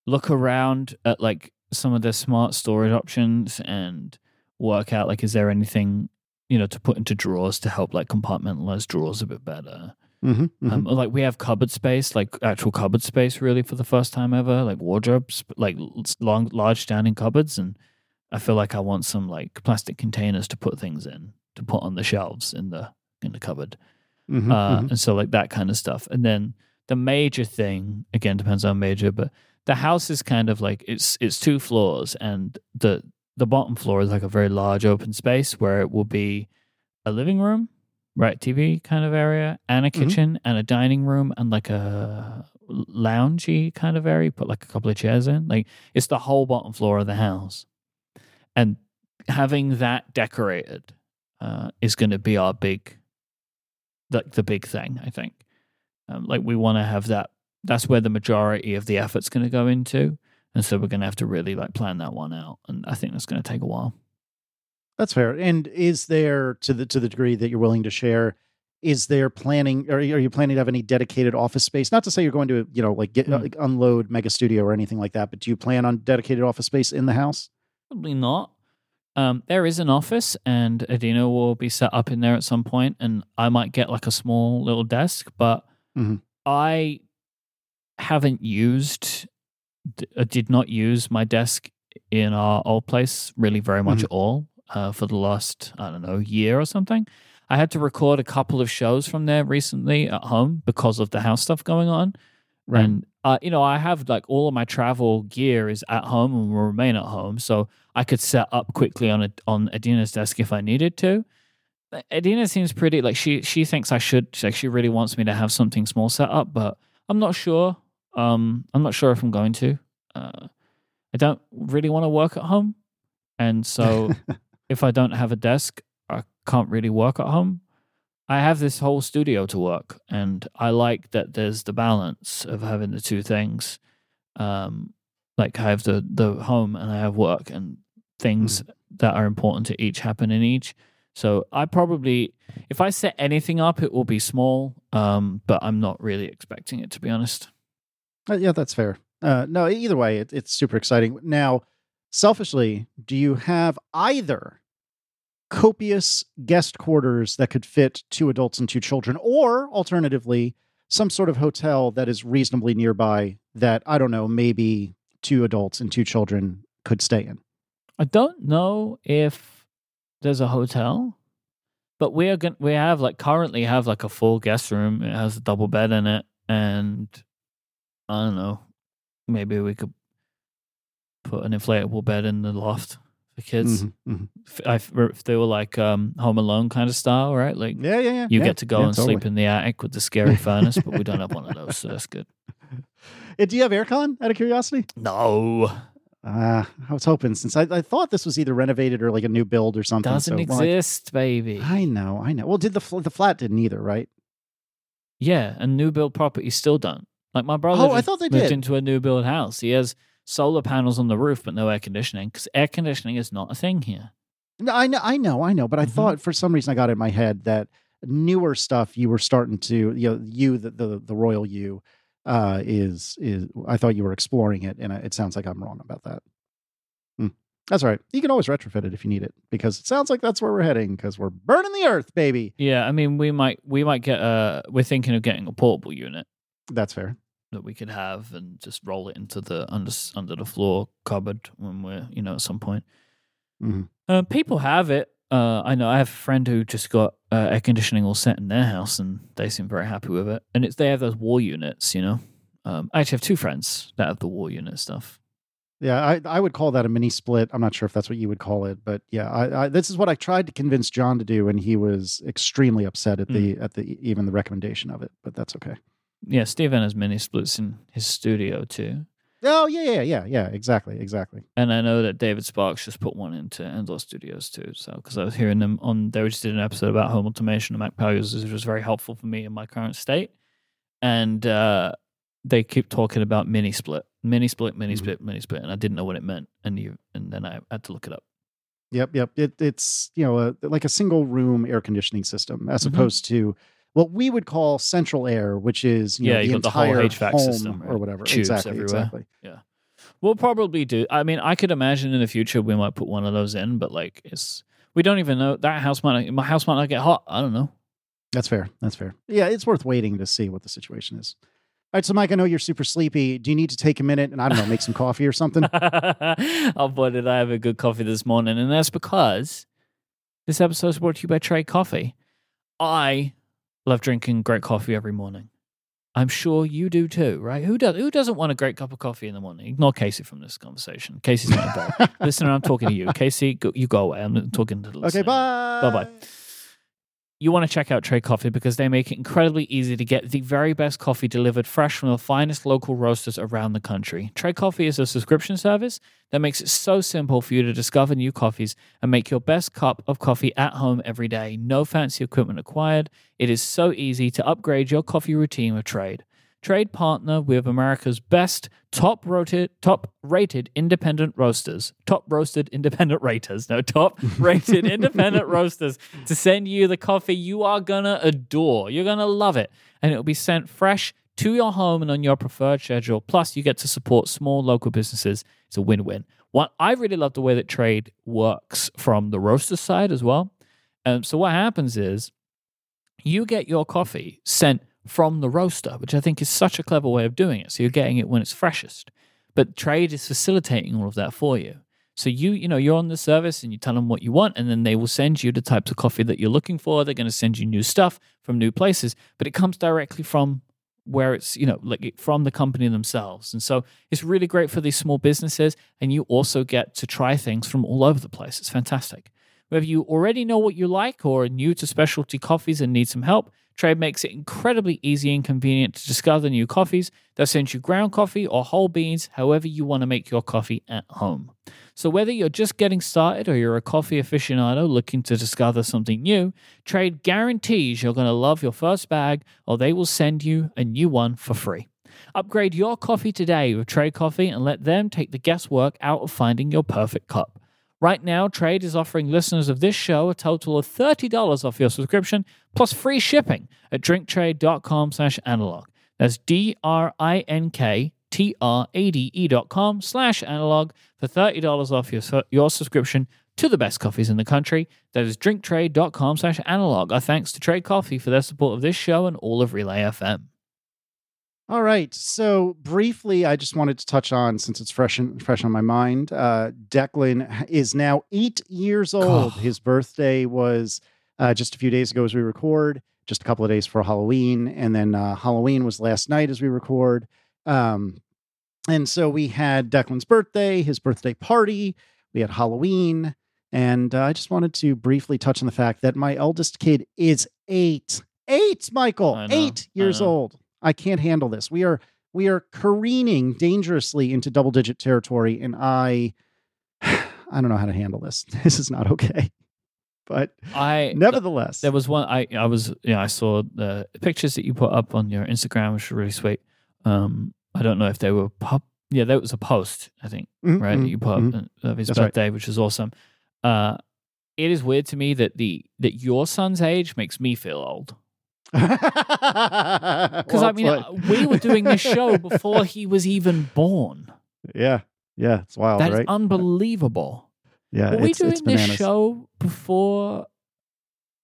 B: look around at like some of the smart storage options and work out like is there anything you know to put into drawers to help like compartmentalize drawers a bit better.
A: Mm-hmm,
B: Um, like we have cupboard space, like actual cupboard space, really for the first time ever, like wardrobes, like long, large standing cupboards, and I feel like I want some like plastic containers to put things in to put on the shelves in the in the cupboard,
A: mm-hmm,
B: uh, and so like that kind of stuff. And then the major thing again depends on major, but the house is kind of like it's it's two floors, and the the bottom floor is like a very large open space where it will be a living room right TV kind of area and a
A: Mhm.
B: kitchen and a dining room and like a loungy kind of area. Put like a couple of chairs in. Like it's the whole bottom floor of the house. And having that decorated uh, is going to be our big like the big thing i think. Um, like we want to have that that's where the majority of the effort's going to go into and so we're going to have to really like plan that one out and i think that's going to take a while
A: That's fair. And is there to the to the degree that you're willing to share? Is there planning? Are you, are you planning to have any dedicated office space? Not to say you're going to you know like get
B: Mm.
A: like, unload mega studio or anything like that, but do you plan on dedicated office space in the house?
B: Probably not. Um, there is an office, and Adina will be set up in there at some point, and I might get like a small little desk, but
A: Mhm.
B: I haven't used, d- uh, did not use my desk in our old place really very much
A: Mhm.
B: at all uh, for the last, I don't know, year or something. I had to record a couple of shows from there recently at home because of the house stuff going on. And uh, you know, I have like all of my travel gear is at home and will remain at home, so I could set up quickly on a, on Adina's desk if I needed to. Adina seems pretty like she she thinks I should like she really wants me to have something small set up, but I'm not sure. Um, I'm not sure if I'm going to. Uh, I don't really want to work at home, and so if I don't have a desk, I can't really work at home. I have this whole studio to work, and I like that there's the balance of having the two things. Um, like I have the the home and I have work, and things that are important to each happen in each. So I probably, if I set anything up, it will be small. Um, but I'm not really expecting it to be honest.
A: Uh, yeah, that's fair. Uh, no, either way, it, it's super exciting. Now, selfishly, do you have either copious guest quarters that could fit two adults and two children, or alternatively, some sort of hotel that is reasonably nearby that I don't know, maybe two adults and two children could stay in?
B: I don't know if there's a hotel, but we are going we have like currently have like a full guest room. It has a double bed in it, and I don't know, maybe we could put an inflatable bed in the loft for kids.
A: Mhm, mhm.
B: If, I- if they were like um, Home Alone kind of style, right? Like
A: Yeah, yeah, yeah.
B: you
A: yeah,
B: get to go
A: yeah,
B: and sleep in the attic with the scary furnace, but we don't have one of those, so that's good.
A: Uh, do you have aircon out of curiosity?
B: No,
A: Uh, I was hoping since I, I thought this was either renovated or like a new build or something.
B: doesn't
A: so, well, I-
B: exist, baby.
A: I know, I know. Well, did the fl- the flat didn't either, right?
B: Yeah, and new build properties still don't. Like my brother
A: Oh, I thought they
B: moved
A: did.
B: into a new build house. He has solar panels on the roof, but no air conditioning because air conditioning is not a thing here.
A: No, I know, I know, I know. But I
B: Mhm.
A: thought for some reason I got it in my head that newer stuff you were starting to, you know, you the the, the royal you uh, is is. I thought you were exploring it, and it sounds like I'm wrong about that. Hmm. That's all right. You can always retrofit it if you need it because it sounds like that's where we're heading because we're burning the earth, baby.
B: Yeah, I mean, we might we might get a. We're thinking of getting a portable unit
A: That's fair.
B: that we could have and just roll it into the under under the floor cupboard when we're you know at some point.
A: Mhm.
B: Uh, people have it. Uh, I know I have a friend who just got uh, air conditioning all set in their house, and they seem very happy with it. And it's they have those wall units, you know. Um, I actually have two friends that have the wall unit stuff.
A: Yeah, I, I would call that a mini split. I'm not sure if that's what you would call it, but yeah, I, I, this is what I tried to convince John to do, and he was extremely upset at the at the even the recommendation of it. But that's okay.
B: Yeah, Steven has mini splits in his studio too.
A: Oh yeah, yeah, yeah, yeah. Exactly, exactly.
B: And I know that David Sparks just put one into Endor Studios too. So, because I was hearing them on, they just did an episode about home automation and Mac Power users, which was very helpful for me in my current state. And uh, they keep talking about mini split, mini split, mini
A: Mhm.
B: split, mini split, and I didn't know what it meant. And you, and then I had to look it up.
A: Yep, yep. It, it's you know a, like a single room air conditioning system as
B: Mhm.
A: opposed to what we would call central air, which is you
B: Yeah,
A: know, the
B: got the whole
A: entire
B: HVAC
A: home
B: system,
A: or whatever.
B: Tubes
A: exactly,
B: everywhere.
A: exactly.
B: We'll probably do. I mean, I could imagine in the future we might put one of those in, but like it's we don't even know that house might not, my house might not get hot. I don't know.
A: That's fair. That's fair. Yeah, it's worth waiting to see what the situation is. All right, so Myke, I know you're super sleepy. Do you need to take a minute and I don't know, make some coffee or something?
B: oh boy, did I have a good coffee this morning, and that's because this episode is brought to you by Trade Coffee. I love drinking great coffee every morning. I'm sure you do too, right? Who does? Who doesn't want a great cup of coffee in the morning? Ignore Casey from this conversation. Casey's not involved. Listener, I'm talking to you. Casey, go, you go away. I'm talking to the
A: Okay, bye.
B: Bye-bye. You want to check out Trade Coffee because they make it incredibly easy to get the very best coffee delivered fresh from the finest local roasters around the country. Trade Coffee is a subscription service that makes it so simple for you to discover new coffees and make your best cup of coffee at home every day. No fancy equipment required. It is so easy to upgrade your coffee routine with Trade. Trade partner with America's best top rated top rated independent roasters, top roasted independent raters, no top rated independent roasters to send you the coffee you are gonna adore. You're gonna love it, and it'll be sent fresh to your home and on your preferred schedule. Plus, you get to support small local businesses. It's a win-win. What I really love the way that trade works from the roaster side as well. Um, so what happens is you get your coffee sent from the roaster, which I think is such a clever way of doing it. So you're getting it when it's freshest. But trade is facilitating all of that for you. So you, you know, you're on the service and you tell them what you want, and then they will send you the types of coffee that you're looking for. They're going to send you new stuff from new places, but it comes directly from where it's, you know, like from the company themselves. And so it's really great for these small businesses, and you also get to try things from all over the place. It's fantastic. Whether you already know what you like or are new to specialty coffees and need some help, Trade makes it incredibly easy and convenient to discover new coffees. They'll send you ground coffee or whole beans, however you want to make your coffee at home. So whether you're just getting started or you're a coffee aficionado looking to discover something new, Trade guarantees you're going to love your first bag or they will send you a new one for free. Upgrade your coffee today with Trade Coffee and let them take the guesswork out of finding your perfect cup. Right now, Trade is offering listeners of this show a total of $30 off your subscription plus free shipping at drinktrade.com slash analog. That's D-R-I-N-K-T-R-A-D-E dot com slash analog for $30 off your, your subscription to the best coffees in the country. That is drinktrade.com slash analog. Our thanks to Trade Coffee for their support of this show and all of Relay FM.
A: All right. So briefly, I just wanted to touch on since it's fresh in, fresh on my mind. Uh, Declan is now eight years old.
B: Oh.
A: His birthday was uh, just a few days ago as we record. Just a couple of days for Halloween, and then uh, Halloween was last night as we record. Um, and so we had Declan's birthday, his birthday party. We had Halloween, and uh, I just wanted to briefly touch on the fact that my eldest kid is eight. Eight, Michael. Eight years old. I can't handle this. We are we are careening dangerously into double digit territory, and I I don't know how to handle this. This is not okay. But
B: I
A: nevertheless,
B: There was one I I was yeah I saw the pictures that you put up on your Instagram, which were really sweet. Um, I don't know if they were pop. Yeah, that was a post I think
A: Mhm,
B: right that
A: mhm,
B: you put
A: mhm.
B: up of his
A: That's right.
B: birthday, which is awesome. Uh, it is weird to me that the that your son's age makes me feel old because
A: because
B: I mean uh, we were doing this show before he was even born.
A: yeah, yeah, it's wild,
B: That is
A: right?
B: unbelievable.
A: yeah,
B: were we doing
A: it's
B: this
A: bananas.
B: show before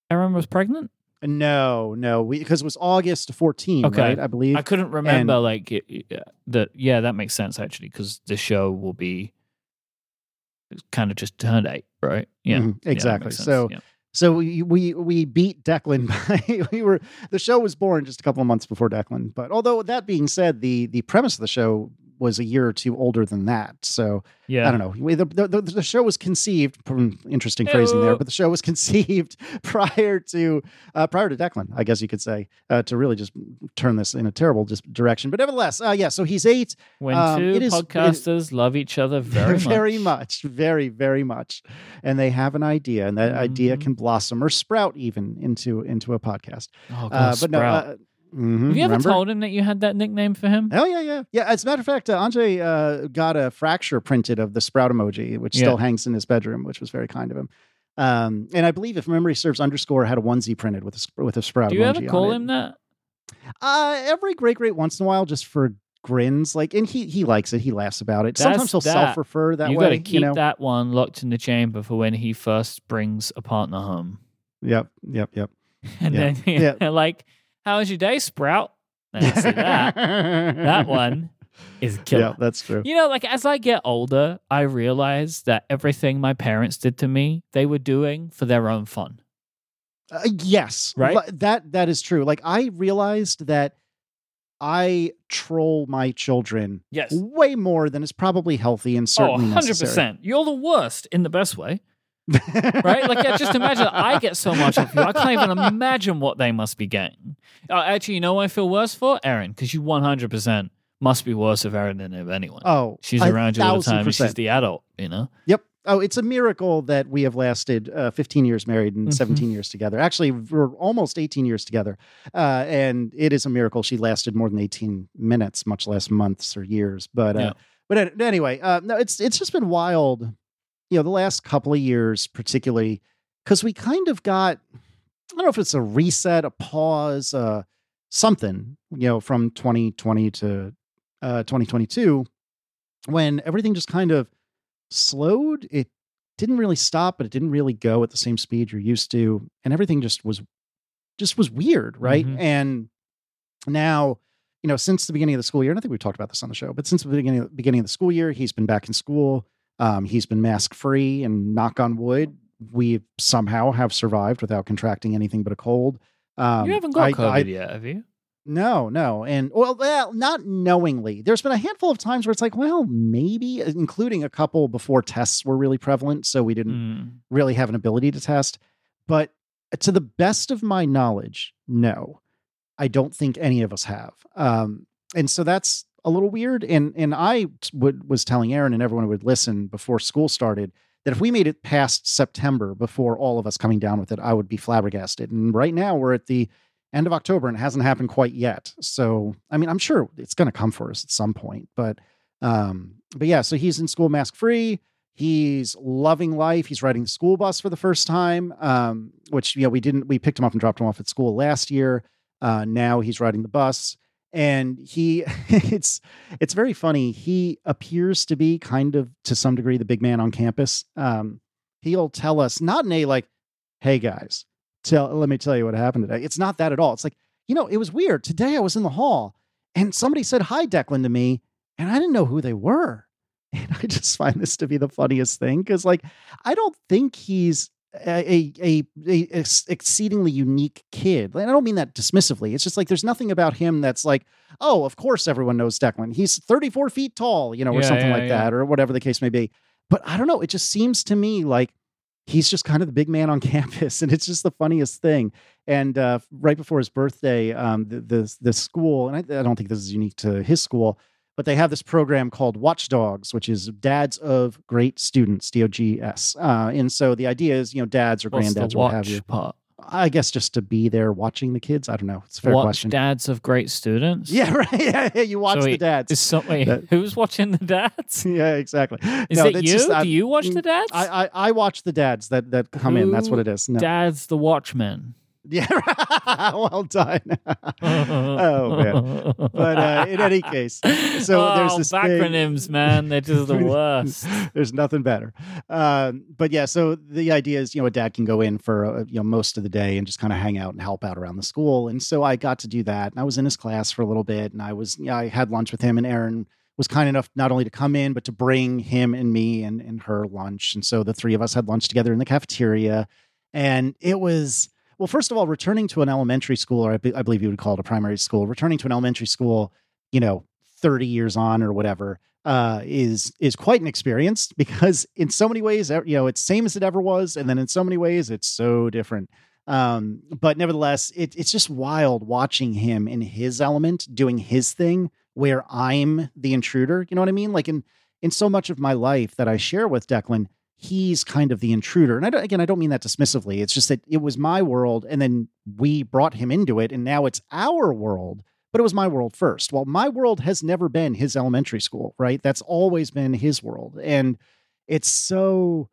B: Erin was pregnant?
A: No, no, we because it was August 14,
B: Okay.
A: right? I believe.
B: I couldn't remember like it, it- that. Yeah, that makes sense actually because this show will be kind of just turned eight, right? Yeah,
A: Mhm, exactly.
B: sense,
A: So
B: yeah.
A: So we we we beat Declan by we were the show was born just a couple of months before Declan. But although that being said, the the premise of the show was a year or two older than that. So
B: yeah,
A: I don't know. The, the, the, show was conceived. Interesting phrasing there, but the show was conceived prior to uh, prior to Declan, I guess you could say, uh, to really just turn this in a terrible just direction. But nevertheless, uh, yeah. So he's eight.
B: When
A: um,
B: two
A: it is- it-
B: podcasters love each other very,
A: very
B: much.
A: much, very, very much, and they have an idea, and that idea
B: Mhm.
A: can blossom or sprout even into into a podcast.
B: Oh god,
A: Uh, but no,
B: Sprout.
A: uh, Mhm,
B: Have you ever told him that you had that nickname for him?
A: Hell yeah, yeah, yeah. As a matter of fact, uh, Andre uh, got a fracture printed of the sprout emoji, which still hangs in his bedroom, which was very kind of him. Um, and I believe, if memory serves, underscore had a onesie printed with a with a sprout
B: Do you
A: emoji
B: ever call him that?
A: Uh, every great, great once in a while, just for grins. Like, and he he likes it. He laughs about it.
B: That's
A: Sometimes he'll self-refer that
B: you
A: way.
B: got to keep
A: you know.
B: that one locked in the chamber for when he first brings a partner home.
A: Yep, yep, yep.
B: And
A: Yeah.
B: then yeah. like, how was your day, Sprout? That. that one is killer.
A: Yeah, that's true.
B: You know, like as I get older, I realize that everything my parents did to me, they were doing for their own fun.
A: Uh, yes,
B: Right?
A: That that is true. Like I realized that I troll my children
B: Yes.
A: way more than is probably healthy and
B: Oh,
A: certainly
B: 100%. You're the worst in the best way, right? Like, yeah, just imagine I get so much of you. I can't even imagine what they must be getting. Uh, actually, you know what I feel worse for? Erin, because you 100% must be worse of Erin than of anyone.
A: Oh,
B: she's around you all the time. She's the adult, you know?
A: Yep. Oh, it's a miracle that we have lasted uh, 15 years married and
B: Mhm.
A: 17 years together. Actually, we're almost 18 years together. Uh, and it is a miracle she lasted more than 18 minutes, much less months or years. But uh,
B: Yeah.
A: but anyway, uh, no, it's it's just been wild. You know, the last couple of years, particularly because we kind of got I don't know if it's a reset, a pause, uh, something. You know, from 2020 to uh, 2022, when everything just kind of slowed. It didn't really stop, but it didn't really go at the same speed you're used to, and everything just was just was weird, right?
B: Mhm.
A: And now, you know, since the beginning of the school year, and I think we've talked about this on the show, but since the beginning beginning of the school year, he's been back in school. Um, he's been mask free, and knock on wood, we somehow have survived without contracting anything but a cold. Um,
B: you haven't got
A: I-
B: COVID
A: I-
B: yet, have you?
A: no, no. And well, well, not knowingly. There's been a handful of times where it's like, well, maybe, including a couple before tests were really prevalent. So we didn't
B: Mm.
A: really have an ability to test. But to the best of my knowledge, no, I don't think any of us have. Um, and so that's a little weird. And and I would was telling Erin and everyone who would listen before school started that if we made it past September before all of us coming down with it, I would be flabbergasted. And right now we're at the end of October and it hasn't happened quite yet. So I mean, I'm sure it's going to come for us at some point. But um, but yeah, so he's in school mask free. He's loving life. He's riding the school bus for the first time, um, which you know we didn't. We picked him up and dropped him off at school last year. Uh, now he's riding the bus, and he it's it's very funny. He appears to be kind of to some degree the big man on campus. Um, he'll tell us not in a like, "Hey guys, tell let me tell you what happened today." It's not that at all. It's like you know, it was weird. Today I was in the hall and somebody said hi, Declan, to me, and I didn't know who they were. And I just find this to be the funniest thing because, like, I don't think he's a, a, a, a exceedingly unique kid. And I don't mean that dismissively. It's just like there's nothing about him that's like, oh, of course everyone knows Declan. He's 34 feet tall, you know, or
B: Yeah,
A: something
B: yeah,
A: like
B: yeah.
A: that, or whatever the case may be. But I don't know. It just seems to me like he's just kind of the big man on campus, and it's just the funniest thing. And uh, right before his birthday, um, the, the the school, and I, I don't think this is unique to his school, but they have this program called Watchdogs, which is Dads of Great Students, D O G S. Uh, and so the idea is, you know, dads or
B: What's
A: granddads or what have you.
B: part?
A: I guess just to be there watching the kids. I don't know. It's a fair
B: watch
A: question.
B: dads of great students.
A: Yeah, right. Yeah, yeah, you watch
B: So
A: the dads.
B: Is some, wait,
A: That-
B: who's watching the dads?
A: yeah, exactly.
B: Is
A: No,
B: it you?
A: just- I-
B: Do you watch
A: mm,
B: the dads?
A: I, I I watch the dads that that come in. That's what it is. No.
B: Dad's the Watchman.
A: Yeah, well done. oh man. But uh, in any case, so there's
B: Oh,
A: this thing-
B: acronyms, man. They're just the worst.
A: There's nothing better. Um, but yeah, so the idea is, you know, a dad can go in for uh, you know most of the day and just kind of hang out and help out around the school. And so I got to do that. And I was in his class for a little bit, and I was, yeah, I had lunch with him, and Erin was kind enough not only to come in but to bring him and me and and her lunch. And so the three of us had lunch together in the cafeteria, and it was. Well, first of all, returning to an elementary school, or I, be- I believe you would call it a primary school, returning to an elementary school, you know, 30 years on or whatever, uh, is is quite an experience because in so many ways, you know, it's same as it ever was, and then in so many ways, it's so different. Um, but nevertheless, it, it's just wild watching him in his element, doing his thing, where I'm the intruder. You know what I mean? Like in in so much of my life that I share with Declan, he's kind of the intruder. And I don't, again, I don't mean that dismissively. It's just that it was my world, and then we brought him into it, and now it's our world. But it was my world first. Well, my world has never been his elementary school, right? That's always been his world, and it's so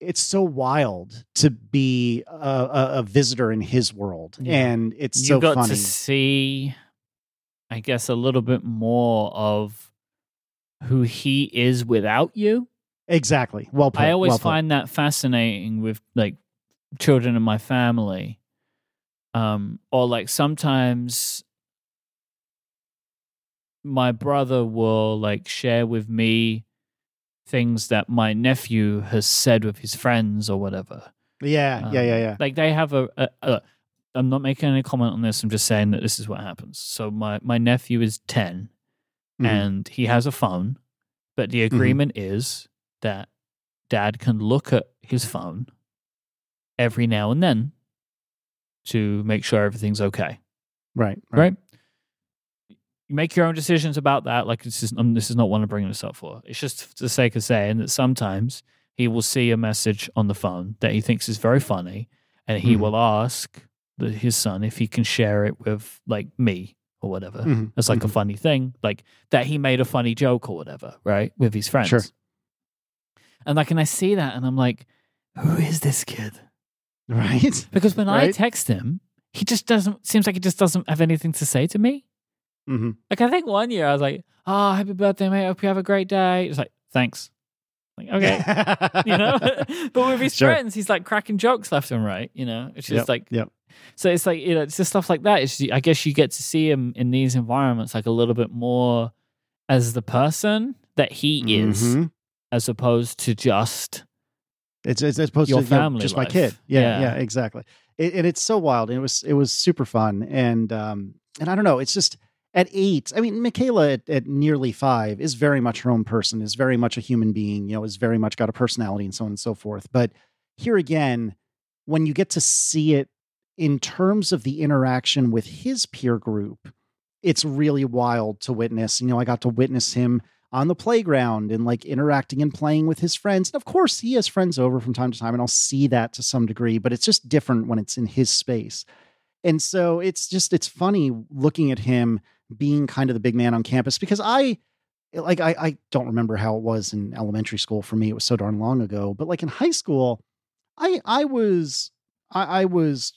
A: it's so wild to be a, a, a visitor in his world,
B: Yeah.
A: and it's
B: you
A: so
B: got
A: funny.
B: to see, I guess, a little bit more of who he is without you.
A: Exactly. Well put.
B: I always
A: well
B: find that fascinating with like children in my family. Um, or like sometimes my brother will like share with me things that my nephew has said with his friends or whatever.
A: Yeah, yeah, yeah,
B: Um,
A: yeah.
B: Like they have a, a, a. I'm not making any comment on this. I'm just saying that this is what happens. So my my nephew is 10
A: Mhm.
B: and he has a phone, but the
A: Mm-hmm.
B: agreement is that dad can look at his phone every now and then to make sure everything's okay.
A: Right,
B: Right? You make your own decisions about that. Like this is um, this is not what I'm bringing this up for. It's just for the sake of saying that sometimes he will see a message on the phone that he thinks is very funny, and he
A: Mhm.
B: will ask the, his son if he can share it with like me or whatever.
A: Mhm,
B: It's like a
A: mhm.
B: funny thing, like that he made a funny joke or whatever, right, with his friends.
A: Sure.
B: And like, and I see that, and I'm like, who is this kid?
A: right.
B: Because when I text him, he just doesn't. Seems like he just doesn't have anything to say to me.
A: Mm-hmm.
B: Like I think one year I was like, "Oh, happy birthday, mate! Hope you have a great day." It's like, "Thanks." Like, okay, you know. but with his
A: Sure.
B: friends, he's like cracking jokes left and right. You know, it's just
A: Yep,
B: like,
A: yep.
B: so it's like you know, it's just stuff like that. It's I guess you get to see him in these environments like a little bit more as the person that he is,
A: Mhm.
B: As opposed to just
A: It's it's as opposed
B: Your
A: to you know,
B: family
A: just
B: life.
A: my kid. Yeah,
B: Yeah.
A: yeah, exactly. It, and it's so wild. And it was it was super fun. And um and I don't know. It's just at eight. I mean, Michaela at, at nearly five is very much her own person. Is very much a human being. You know, is very much got a personality and so on and so forth. But here again, when you get to see it in terms of the interaction with his peer group, it's really wild to witness. You know, I got to witness him on the playground and like interacting and playing with his friends. And of course, he has friends over from time to time, and I'll see that to some degree, but it's just different when it's in his space. And so it's just, it's funny looking at him being kind of the big man on campus because I, like, I, I don't remember how it was in elementary school for me. It was so darn long ago. But like in high school, I, I was, I, I was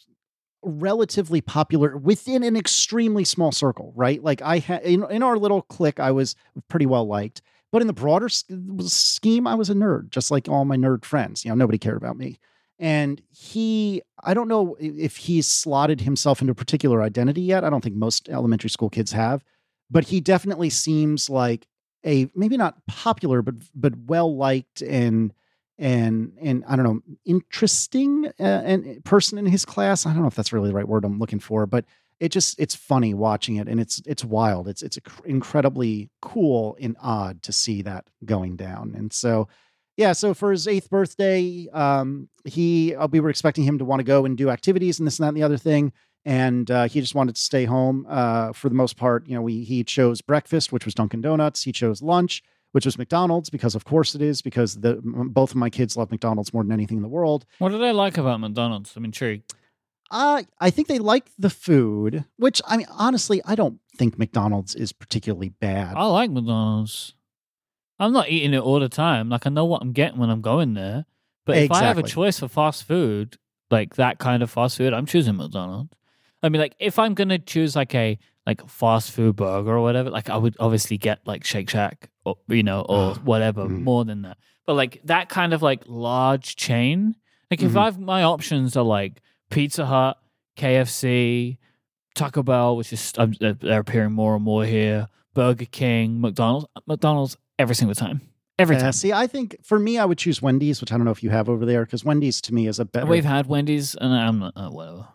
A: relatively popular within an extremely small circle, right? Like I had in, in our little clique, I was pretty well liked, but in the broader scheme, I was a nerd, just like all my nerd friends. You know, nobody cared about me. And he, I don't know if he's slotted himself into a particular identity yet. I don't think most elementary school kids have, but he definitely seems like a maybe not popular, but but well liked and and and I don't know interesting uh, and person in his class. I don't know if that's really the right word I'm looking for, but it just it's funny watching it and it's it's wild. It's it's incredibly cool and odd to see that going down. And so yeah, so for his eighth birthday, um, he uh, we were expecting him to want to go and do activities and this and that and the other thing, and uh, he just wanted to stay home. Uh, for the most part, you know, we he chose breakfast, which was Dunkin' Donuts. He chose lunch, which was McDonald's, because of course it is, because the both of my kids love McDonald's more than anything in the world.
B: what do they like about McDonald's? I'm intrigued.
A: Uh, I think they like the food, which I mean, honestly, I don't think McDonald's is particularly bad.
B: I like McDonald's. I'm not eating it all the time. Like I know what I'm getting when I'm going there. But if I have a choice for fast food, like that kind of fast food, I'm choosing McDonald's. I mean, like if I'm gonna choose like a like fast food burger or whatever, like I would obviously get like Shake Shack or you know or whatever
A: Mm.
B: more than that. But like that kind of like large chain, like if
A: Mhm.
B: I've my options are like Pizza Hut, KFC, Taco Bell, which is they're appearing more and more here. Burger King, McDonald's, McDonald's every single time, every
A: Uh,
B: time.
A: see, I think for me, I would choose Wendy's, which I don't know if you have over there, because Wendy's to me is a better.
B: We've had Wendy's, and I'm not uh, whatever.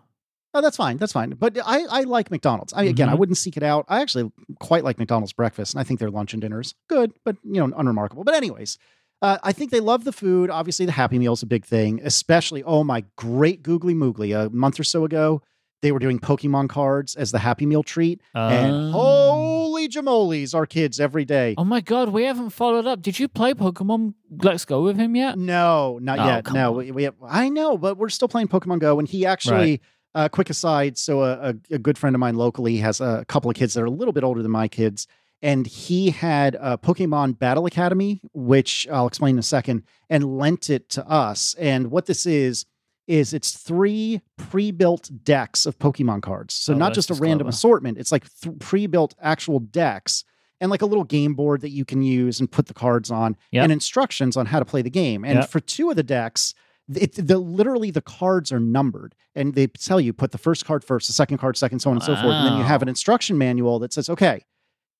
A: Oh, that's fine. That's fine. But I, I like McDonald's. I, again, I
B: Mhm.
A: wouldn't seek it out. I actually quite like McDonald's breakfast, and I think their lunch and dinners good, but you know, unremarkable. But anyways, uh, I think they love the food. Obviously, the Happy Meal is a big thing. Especially, oh my, great googly moogly. A month or so ago, they were doing Pokemon cards as the Happy Meal treat, and
B: Uh,
A: holy holy jamoles, our kids every day.
B: Oh my god, we haven't followed up. Did you play Pokemon Let's Go with him yet?
A: No, not
B: Oh,
A: yet. No, we, we have, I know, but we're still playing Pokemon Go. And he actually, uh, quick aside, so a, a, a good friend of mine locally has a couple of kids that are a little bit older than my kids. And he had a Pokemon Battle Academy, which I'll explain in a second, and lent it to us. And what this is, is it's three pre-built decks of Pokemon cards. So
B: Oh,
A: not just a random
B: clever.
A: assortment. It's like th- pre-built actual decks and like a little game board that you can use and put the cards on
B: Yep.
A: and instructions on how to play the game. And
B: Yep.
A: for two of the decks, it, the literally the cards are numbered and they tell you put the first card first, the second card second, so on and so forth. And then you have an instruction manual that says, okay,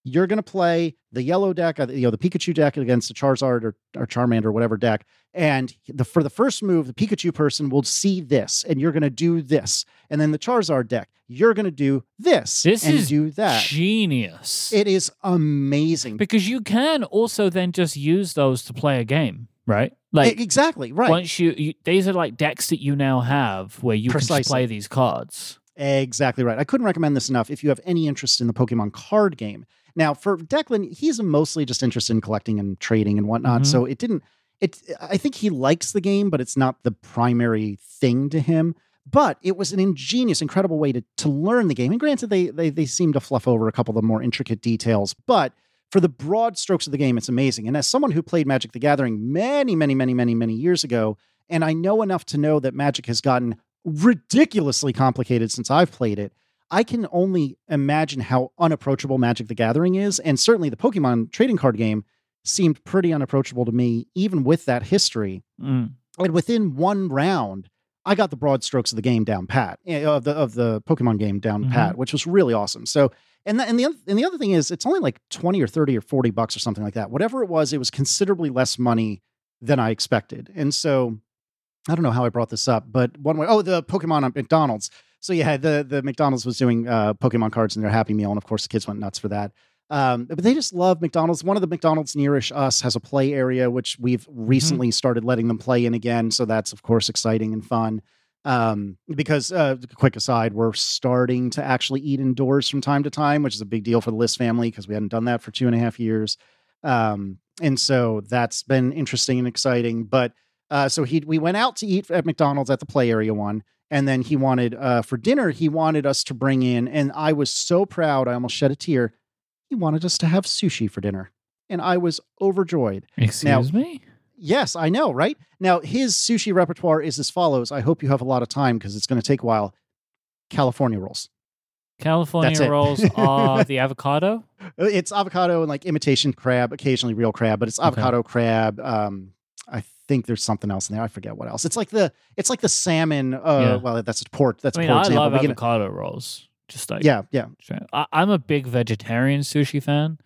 A: you're going to play the yellow deck, uh, you know, the Pikachu deck against the Charizard or, or Charmander, or whatever deck. And the for the first move, the Pikachu person will see this, and you're going to do this. And then the Charizard deck, you're going to do this,
B: This
A: and
B: is
A: do that.
B: Genius.
A: It is amazing.
B: because you can also then just use those to play a game, right? Like
A: exactly right.
B: once you, you, these are like decks that you now have where you can
A: Precisely.
B: just play these cards.
A: Exactly right. I couldn't recommend this enough if you have any interest in the Pokemon card game. Now, for Declan, he's mostly just interested in collecting and trading and whatnot.
B: Mhm.
A: So it didn't. It. I think he likes the game, but it's not the primary thing to him. But it was an ingenious, incredible way to to learn the game. And granted, they they they seem to fluff over a couple of the more intricate details, but for the broad strokes of the game, it's amazing. And as someone who played Magic the Gathering many, many, many, many, many years ago, and I know enough to know that Magic has gotten ridiculously complicated since I've played it. I can only imagine how unapproachable Magic the Gathering is. And certainly the Pokemon trading card game seemed pretty unapproachable to me, even with that history.
B: Mm.
A: And within one round, I got the broad strokes of the game down pat, eh, of the of the Pokemon game down
B: Mhm.
A: pat, which was really awesome. So, and the, and the oth- and the other thing is, it's only like twenty or thirty or forty bucks or something like that. Whatever it was, it was considerably less money than I expected. And so, I don't know how I brought this up, but one way, oh, the Pokemon at McDonald's. So yeah, the the McDonald's was doing uh, Pokemon cards in their Happy Meal, and of course the kids went nuts for that. Um, but they just love McDonald's. One of the McDonald's nearish us has a play area, which we've recently started letting them play in again. So that's of course exciting and fun. Um, because uh, quick aside, we're starting to actually eat indoors from time to time, which is a big deal for the Liss family because we hadn't done that for two and a half years. Um, and so that's been interesting and exciting. But uh, so he we went out to eat at McDonald's at the play area one, and then he wanted uh, for dinner he wanted us to bring in, and I was so proud I almost shed a tear. He wanted us to have sushi for dinner, and I was overjoyed.
B: Excuse me?
A: Yes, I know, right? Now his sushi repertoire is as follows. I hope you have a lot of time because it's going to take a while. California rolls.
B: California rolls are the avocado.
A: Uh, It's avocado and like imitation crab, occasionally real crab, but it's
B: Okay.
A: avocado crab. Um, I think there's something else in there. I forget what else. It's like the it's like the salmon. Uh,
B: Yeah.
A: well, that's a port. That's
B: I mean,
A: a poor
B: I
A: example.
B: love
A: but you know-
B: avocado rolls. Just like
A: yeah, yeah.
B: I, I'm a big vegetarian sushi fan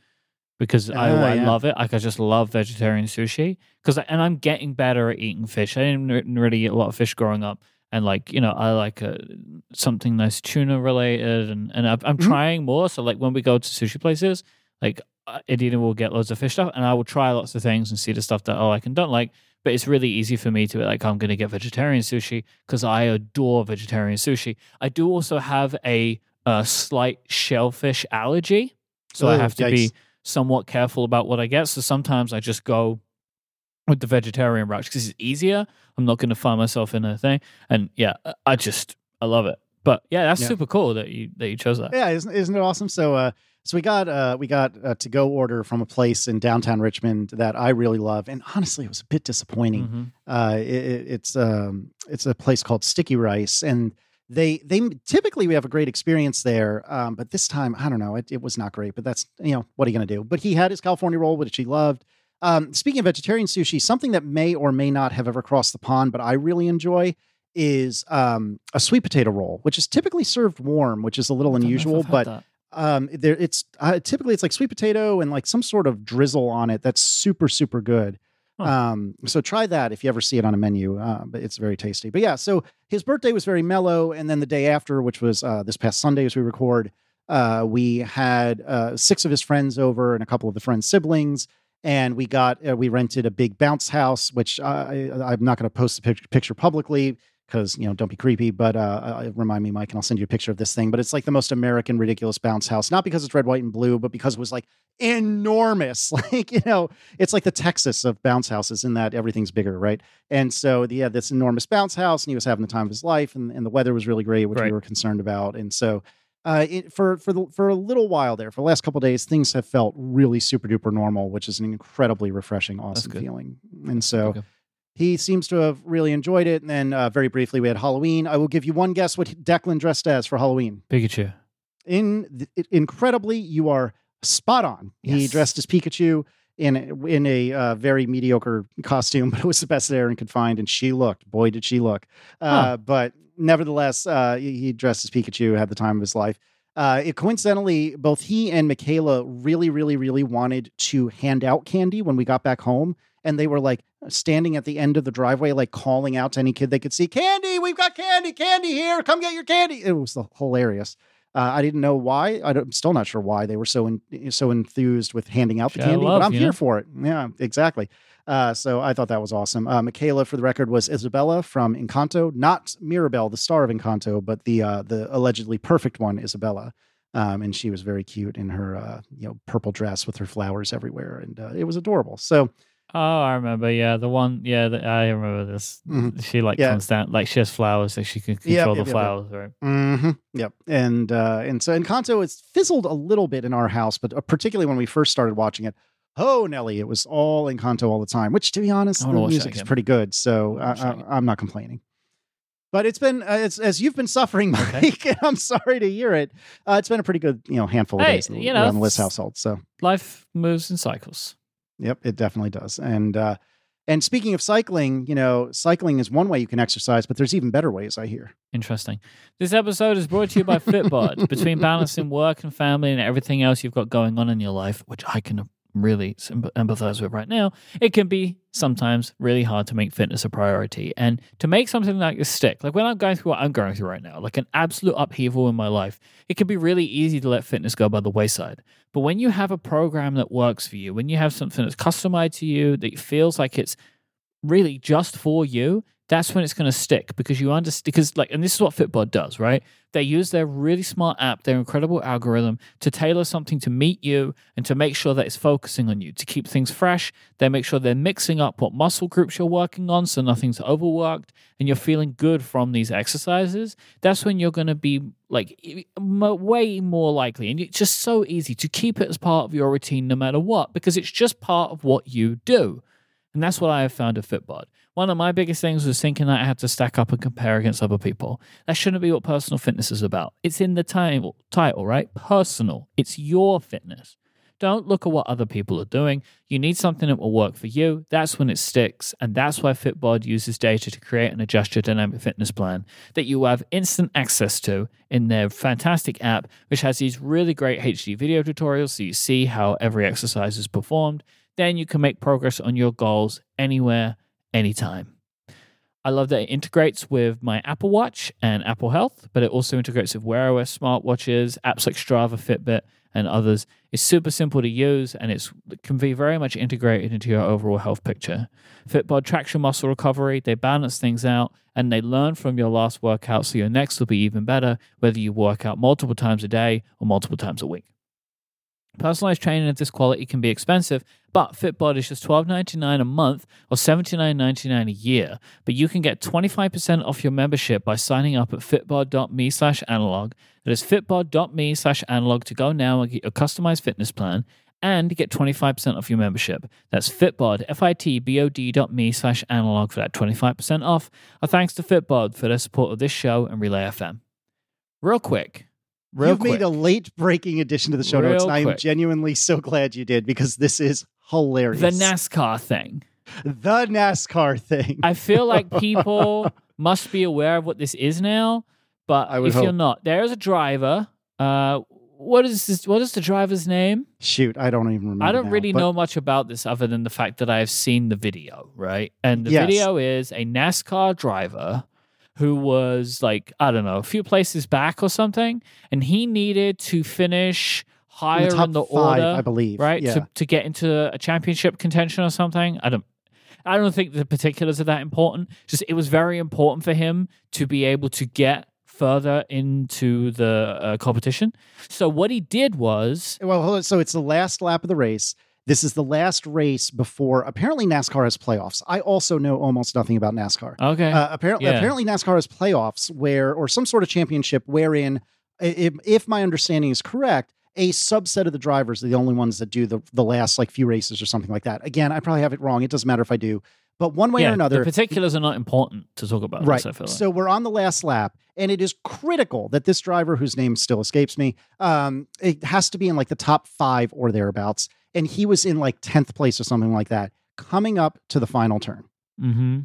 B: because I,
A: Ah,
B: I
A: yeah.
B: love it. Like I just love vegetarian sushi because and I'm getting better at eating fish. I didn't really eat a lot of fish growing up, and like you know I like uh, something nice tuna related, and and I'm,
A: Mhm.
B: trying more. So like when we go to sushi places, like uh, Adina will get loads of fish stuff, and I will try lots of things and see the stuff that I like and don't like. But it's really easy for me to be like, I'm going to get vegetarian sushi because I adore vegetarian sushi. I do also have a, uh slight shellfish allergy. So I
A: Oh,
B: have to be somewhat careful about what I get. So sometimes I just go with the vegetarian route because it's easier. I'm not going to find myself in a thing. And yeah, I- I just, I love it. But yeah, that's
A: Yeah.
B: super cool that you that you chose that.
A: Yeah, isn't, isn't it awesome? So, uh, so we got uh, we got a to go order from a place in downtown Richmond that I really love, and honestly, it was a bit disappointing.
B: Mhm.
A: Uh, it- it's um, it's a place called Sticky Rice, and they they typically we have a great experience there, um, but this time I don't know, it, it was not great. But that's you know what are you going to do? But he had his California roll, which he loved. Um, speaking of vegetarian sushi, something that may or may not have ever crossed the pond, but I really enjoy is um, a sweet potato roll, which is typically served warm, which is a little
B: I don't know if
A: unusual, but um there it's uh, typically it's like sweet potato and like some sort of drizzle on it that's super super good Um so try that if you ever see it on a menu uh, but it's very tasty. But yeah so his birthday was very mellow and then the day after which was uh this past sunday as we record uh we had uh six of his friends over and a couple of the friends siblings and we got uh, we rented a big bounce house which I, i'm not going to post the pic- picture publicly because you know don't be creepy. But uh, uh, remind me, Myke, and I'll send you a picture of this thing. But it's like the most American ridiculous bounce house, not because it's red, white, and blue, but because it was like enormous. Like you know, it's like the Texas of bounce houses in that everything's bigger, right? And so yeah, this enormous bounce house, and he was having the time of his life, and, and the weather was really great, which
B: Right.
A: we were concerned about, and so. Uh, it, for for the, for a little while there, for the last couple of days, things have felt really super duper normal, which is an incredibly refreshing, awesome feeling. And so,
B: Okay.
A: He seems to have really enjoyed it. And then, uh, very briefly, we had Halloween. I will give you one guess what Declan dressed as for Halloween.
B: Pikachu.
A: In incredibly, you are spot on. He dressed as Pikachu in a- in a uh, very mediocre costume, but it was the best that Erin could find, and she looked. Boy, did she look! Uh,
B: Huh.
A: But nevertheless, uh, he he dressed as Pikachu, had the time of his life. Uh, it, coincidentally, both he and Michaela really, really, really wanted to hand out candy when we got back home, and they were like standing at the end of the driveway, like calling out to any kid they could see, "Candy, we've got candy, candy here, come get your candy." It was hilarious. Uh, I didn't know why. I I'm still not sure why they were so in, so enthused with handing out the candy,
B: love,
A: but I'm here
B: know?
A: for it. Yeah, exactly. Uh, so I thought that was awesome. Uh, Michaela, for the record, was Isabela from Encanto, not Mirabel, the star of Encanto, but the uh, the allegedly perfect one, Isabela. Um, and she was very cute in her uh, you know purple dress with her flowers everywhere, and uh, it was adorable. So
B: Oh, I remember. Yeah, the one. Yeah, the, I remember this.
A: Mhm.
B: She like
A: Yeah.
B: comes down, like she has flowers, so she can control
A: yep,
B: the
A: yep, yep.
B: flowers, right?
A: hmm Yep. And uh, and so Encanto it's fizzled a little bit in our house, but uh, particularly when we first started watching it. Oh, Nelly, it was all Encanto all the time. Which, to be honest, the
B: wanna watch that
A: music is pretty good. So
B: I wanna
A: I,
B: watch that
A: I,
B: again.
A: I'm not complaining. But it's been uh, it's, as you've been suffering, Myke.
B: Okay.
A: and I'm sorry to hear it. Uh, it's been a pretty good you know handful of
B: Hey,
A: days
B: you know,
A: around the Liss
B: it's-
A: household. So
B: Life moves in cycles.
A: Yep, it definitely does. And uh and speaking of cycling, you know, cycling is one way you can exercise, but there's even better ways, I hear.
B: Interesting. This episode is brought to you by Fitbod. Between balancing work and family and everything else you've got going on in your life, which I can really empathize with right now, it can be sometimes really hard to make fitness a priority. And to make something like this stick, like when I'm going through what I'm going through right now, like an absolute upheaval in my life, it can be really easy to let fitness go by the wayside. But when you have a program that works for you, when you have something that's customized to you, that feels like it's really just for you, that's when it's going to stick because you understand. Because, like, and this is what Fitbod does, right? They use their really smart app, their incredible algorithm to tailor something to meet you and to make sure that it's focusing on you, to keep things fresh. They make sure they're mixing up what muscle groups you're working on so nothing's overworked and you're feeling good from these exercises. That's when you're going to be like way more likely. And it's just so easy to keep it as part of your routine no matter what because it's just part of what you do. And that's what I have found at Fitbod. One of my biggest things was thinking that I had to stack up and compare against other people. That shouldn't be what personal fitness is about. It's in the title, title, right? Personal. It's your fitness. Don't look at what other people are doing. You need something that will work for you. That's when it sticks. And that's why Fitbod uses data to create and adjust your dynamic fitness plan that you have instant access to in their fantastic app, which has these really great HD video tutorials so you see how every exercise is performed. Then you can make progress on your goals anywhere, anytime. I love that it integrates with my Apple Watch and Apple Health, but it also integrates with Wear OS smartwatches, apps like Strava, Fitbit, and others. It's super simple to use and it can be very much integrated into your overall health picture. Fitbod tracks your muscle recovery, they balance things out, and they learn from your last workout so your next will be even better, whether you work out multiple times a day or multiple times a week. Personalized training of this quality can be expensive, but Fitbod is just $12.99 a month or $79.99 a year. But you can get 25% off your membership by signing up at fitbod.me slash analog. That is fitbod.me slash analog to go now and get your customized fitness plan and get 25% off your membership. That's Fitbod, F-I-T-B-O-D dot me slash analog for that 25% off. Our thanks to Fitbod for their support of this show and Relay FM. Real quick. Real
A: You've
B: quick.
A: made a late breaking addition to the show notes, and I am
B: quick.
A: genuinely so glad you did because this is hilarious.
B: the NASCAR thing.
A: the NASCAR thing.
B: I feel like people must be aware of what this is now, but if you're not, there is a driver. Uh, what is this? What is the driver's name?
A: Shoot, I don't even remember.
B: I don't
A: now,
B: really
A: but
B: know much about this other than the fact that I have seen the video, right? And the
A: Yes.
B: video is a NASCAR driver who was like, I don't know, a few places back or something, and he needed to finish
A: in
B: higher
A: the top
B: in the
A: five,
B: order
A: I believe.
B: right?
A: Yeah.
B: To, to get into a championship contention or something. I don't. I don't think the particulars are that important. Just it was very important for him to be able to get further into the uh, competition. So what he did was
A: Well, hold on. so it's the last lap of the race. This is the last race before apparently NASCAR has playoffs. I also know almost nothing about NASCAR.
B: okay.
A: Uh, apparently,
B: Yeah.
A: apparently NASCAR has playoffs where, or some sort of championship wherein, if, if my understanding is correct, a subset of the drivers are the only ones that do the the last like few races or something like that. Again, I probably have it wrong. It doesn't matter if I do, but one way
B: yeah,
A: or another,
B: the particulars are not important to talk about.
A: right.
B: This, like.
A: So we're on the last lap, and it is critical that this driver, whose name still escapes me, um, it has to be in like the top five or thereabouts, and he was in like tenth place or something like that, coming up to the final turn.
B: mm-hmm.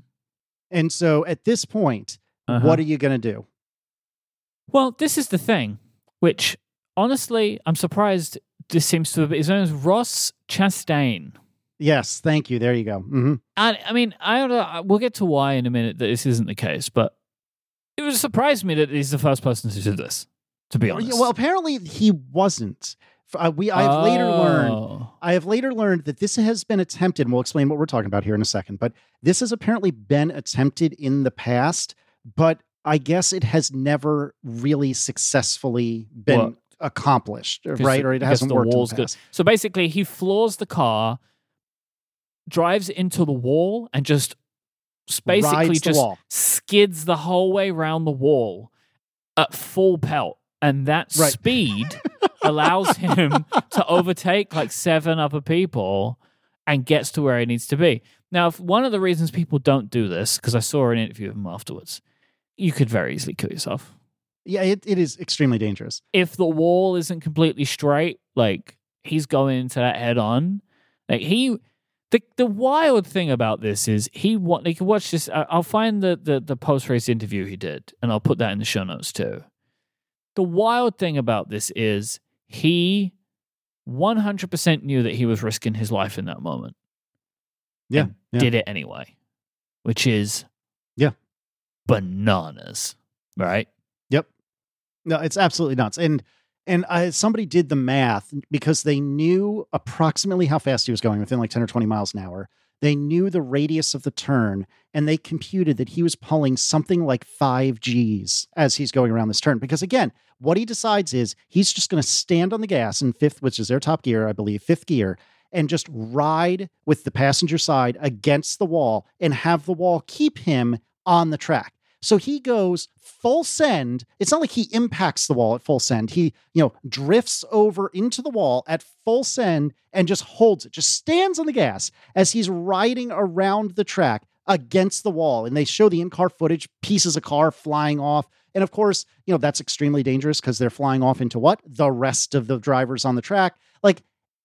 A: And so at this point,
B: Uh-huh.
A: what are you going to do?
B: Well, this is the thing, which honestly, I'm surprised this seems to have his name is Ross Chastain.
A: Yes, thank you. There you go. hmm
B: I, I mean, I don't know. We'll get to why in a minute that this isn't the case, but it would surprise me that he's the first person to do this. To be honest,
A: Well, apparently he wasn't. Uh, we I have later learned.
B: Oh.
A: I have later learned that this has been attempted. And we'll explain what we're talking about here in a second. But this has apparently been attempted in the past, but I guess it has never really successfully been accomplished, right? Or it hasn't
B: the
A: worked.
B: wall's good. So basically, he floors the car, drives into the wall, and just basically just
A: wall.
B: skids the whole way around the wall at full pelt. And that
A: Right.
B: speed allows him to overtake like seven other people and gets to where he needs to be. Now, if one of the reasons people don't do this, because I saw an interview of him afterwards, you could very easily kill yourself.
A: Yeah, it, it is extremely dangerous.
B: If the wall isn't completely straight, like he's going into that head on. Like he, the the wild thing about this is he want. Can watch this. I'll find the the, the post race interview he did, and I'll put that in the show notes too. The wild thing about this is he 100% knew that he was risking his life in that moment.
A: Yeah, yeah.
B: Did it anyway, which is
A: Yeah.
B: bananas, right? Yep.
A: No, it's absolutely nuts. And and I, somebody did the math because they knew approximately how fast he was going within like 10 or 20 miles an hour. They knew the radius of the turn and they computed that he was pulling something like 5 Gs as he's going around this turn. Because again, what he decides is he's just going to stand on the gas in fifth, which is their top gear, I believe, fifth gear, and just ride with the passenger side against the wall and have the wall keep him on the track. So he goes full send. It's not like he impacts the wall at full send. He, you know, drifts over into the wall at full send and just holds it, just stands on the gas as he's riding around the track against the wall. And they show the in car footage, pieces of car flying off. And of course, you know, that's extremely dangerous because they're flying off into what? The rest of the drivers on the track. Like,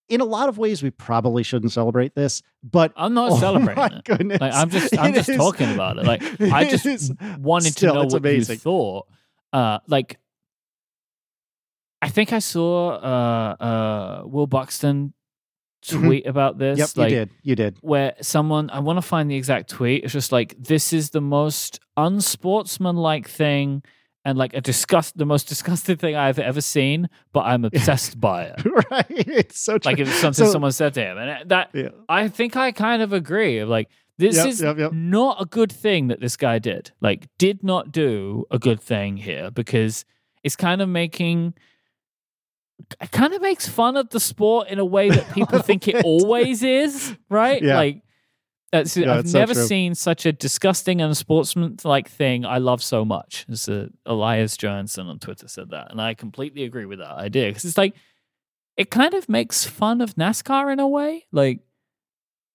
A: in a lot of ways, we probably shouldn't celebrate this, but
B: I'm not
A: oh
B: celebrating
A: my
B: it.
A: goodness,
B: Like I'm just I'm
A: It
B: just
A: is-
B: talking about it. Like I just wanted
A: still,
B: to know what
A: amazing.
B: you thought. Uh like I think I saw uh uh Will Buxton
A: Mhm.
B: tweet about this.
A: Yep,
B: like
A: you did. You did.
B: where someone I want to find the exact tweet. It's just like this is the most unsportsmanlike thing and like a disgust the most disgusting thing I've ever seen, but I'm obsessed by it.
A: right. It's so true.
B: Like it's something
A: So-
B: someone said to him. And uh, that
A: yeah.
B: I think I kind of agree. Like, this
A: Yep,
B: is
A: yep, yep.
B: not a good thing that this guy did. Like, did not do a good thing here because it's kind of making. It kind of makes fun of the sport in a way that people think it always is, right?
A: Yeah.
B: Like, that's,
A: Yeah,
B: I've
A: it's so
B: never seen such a disgusting and sportsman-like thing I love so much. Uh, Elias Johansson on Twitter said that, and I completely agree with that idea because it's like it kind of makes fun of NASCAR in a way, like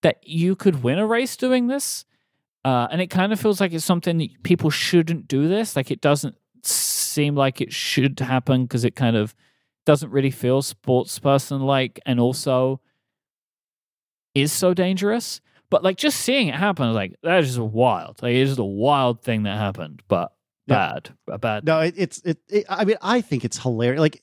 B: that you could win a race doing this, uh, and it kind of feels like it's something that people shouldn't do this. Like it doesn't seem like it should happen because it kind of doesn't really feel sports person like, and also is so dangerous. But like just seeing it happen, like that is just wild. Like it's just a wild thing that happened, but
A: Yeah.
B: bad, a bad.
A: No, it, it's it, it. I mean, I think it's hilarious. Like,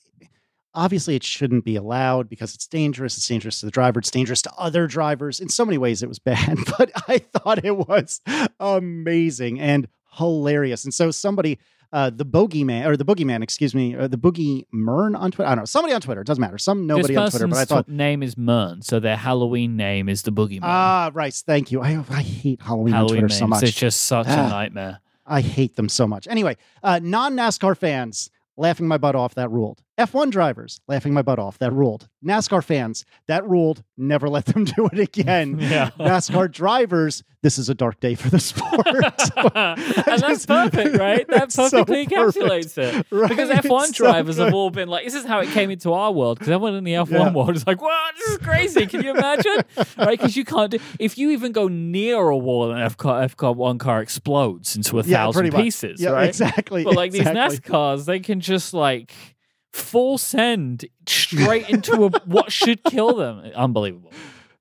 A: obviously, it shouldn't be allowed because it's dangerous. It's dangerous to the driver. It's dangerous to other drivers. In so many ways, it was bad, but I thought it was amazing and hilarious. And so, somebody, uh, the bogeyman or the boogeyman, excuse me, uh, the boogie Mern on Twitter. I don't know. Somebody on Twitter. It doesn't matter. Some nobody on Twitter. But I thought,
B: name is Mern, so their Halloween name is the Boogeyman.
A: ah, right. Thank you. I, I hate Halloween, on Twitter
B: names.
A: so much.
B: It's just such a
A: Ah.
B: nightmare.
A: I hate them so much. Anyway, uh, non NASCAR fans laughing my butt off. That ruled. F1 drivers laughing my butt off. That ruled. NASCAR fans that ruled. Never let them do it again.
B: Yeah.
A: NASCAR drivers. This is a dark day for the sport.
B: and that's perfect, right? That
A: It's so
B: perfectly
A: perfect.
B: encapsulates it.
A: Right?
B: Because F1
A: so
B: drivers have all been like, this is how it came into our world. Because everyone in the F1
A: Yeah.
B: world is like, wow, this is crazy. Can you imagine? right? Because you can't do, if you even go near a wall, an F car, F car one car explodes into a
A: Yeah,
B: thousand pieces,
A: Yeah,
B: right?
A: exactly.
B: But like
A: exactly.
B: these NASCARs, they can just like full send straight into a, what should kill them. Unbelievable.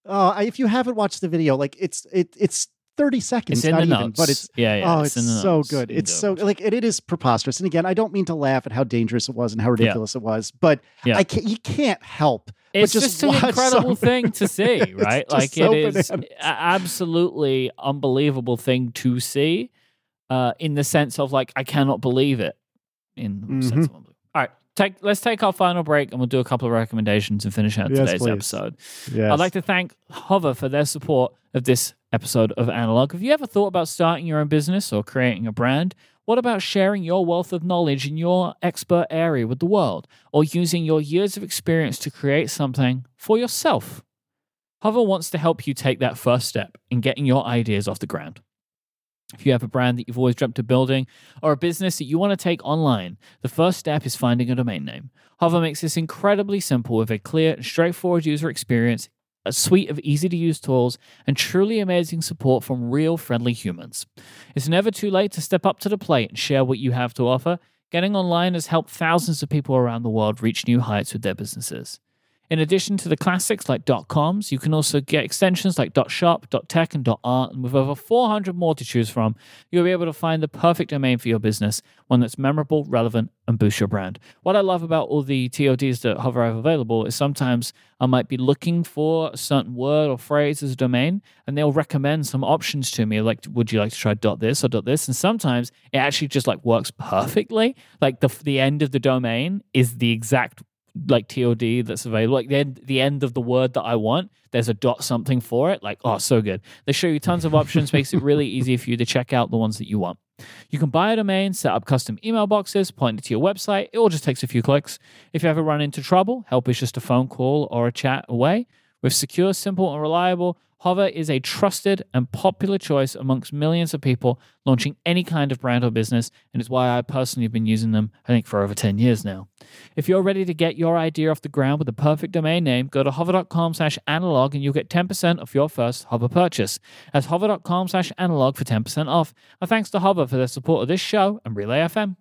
A: Uh, if you haven't watched the video, like it's it it's thirty seconds,
B: It's in
A: not
B: the
A: even,
B: notes.
A: but it's
B: yeah, yeah.
A: oh, it's,
B: the
A: so
B: notes.
A: good. It's so like it, it is preposterous. And again, I don't mean to laugh at how dangerous it was and how ridiculous it was, but
B: Yeah.
A: I can't. You can't help.
B: It's
A: just
B: just, an incredible
A: something.
B: thing to see, right? like
A: so
B: it is
A: bananas.
B: a- absolutely unbelievable thing to see, uh, in the sense of like I cannot believe it. In
A: Mm-hmm.
B: sense of right, take let's take our final break and we'll do a couple of recommendations and finish out
A: Yes,
B: today's
A: please.
B: episode.
A: Yes.
B: I'd like to thank Hover for their support of this episode of Analog. Have you ever thought about starting your own business or creating a brand? What about sharing your wealth of knowledge in your expert area with the world or using your years of experience to create something for yourself? Hover wants to help you take that first step in getting your ideas off the ground. If you have a brand that you've always dreamt of building or a business that you want to take online, the first step is finding a domain name. Hover makes this incredibly simple with a clear and straightforward user experience, a suite of easy to use tools, and truly amazing support from real friendly humans. It's never too late to step up to the plate and share what you have to offer. Getting online has helped thousands of people around the world reach new heights with their businesses. In addition to the classics like .coms, you can also get extensions like .shop, .tech, and .art, and with over 400 more to choose from, you'll be able to find the perfect domain for your business, one that's memorable, relevant, and boosts your brand. What I love about all the TLDs that Hover have available is sometimes I might be looking for a certain word or phrase as a domain, and they'll recommend some options to me, like, would you like to try this or this? And sometimes it actually just like works perfectly. Like the the end of the domain is the exact like TLD that's available. Like the end, the end of the word that I want, there's a dot something for it. Like, oh, so good. They show you tons of options, makes it really easy for you to check out the ones that you want. You can buy a domain, set up custom email boxes, point it to your website. It all just takes a few clicks. If you ever run into trouble, help is just a phone call or a chat away. With secure, simple, and reliable, Hover is a trusted and popular choice amongst millions of people launching any kind of brand or business, and it's why I personally have been using them, I think, for over 10 years now. If you're ready to get your idea off the ground with the perfect domain name, go to hover.com slash analog and you'll get 10% off your first Hover purchase. That's hover.com slash analog for 10% off. And thanks to Hover for their support of this show and Relay FM.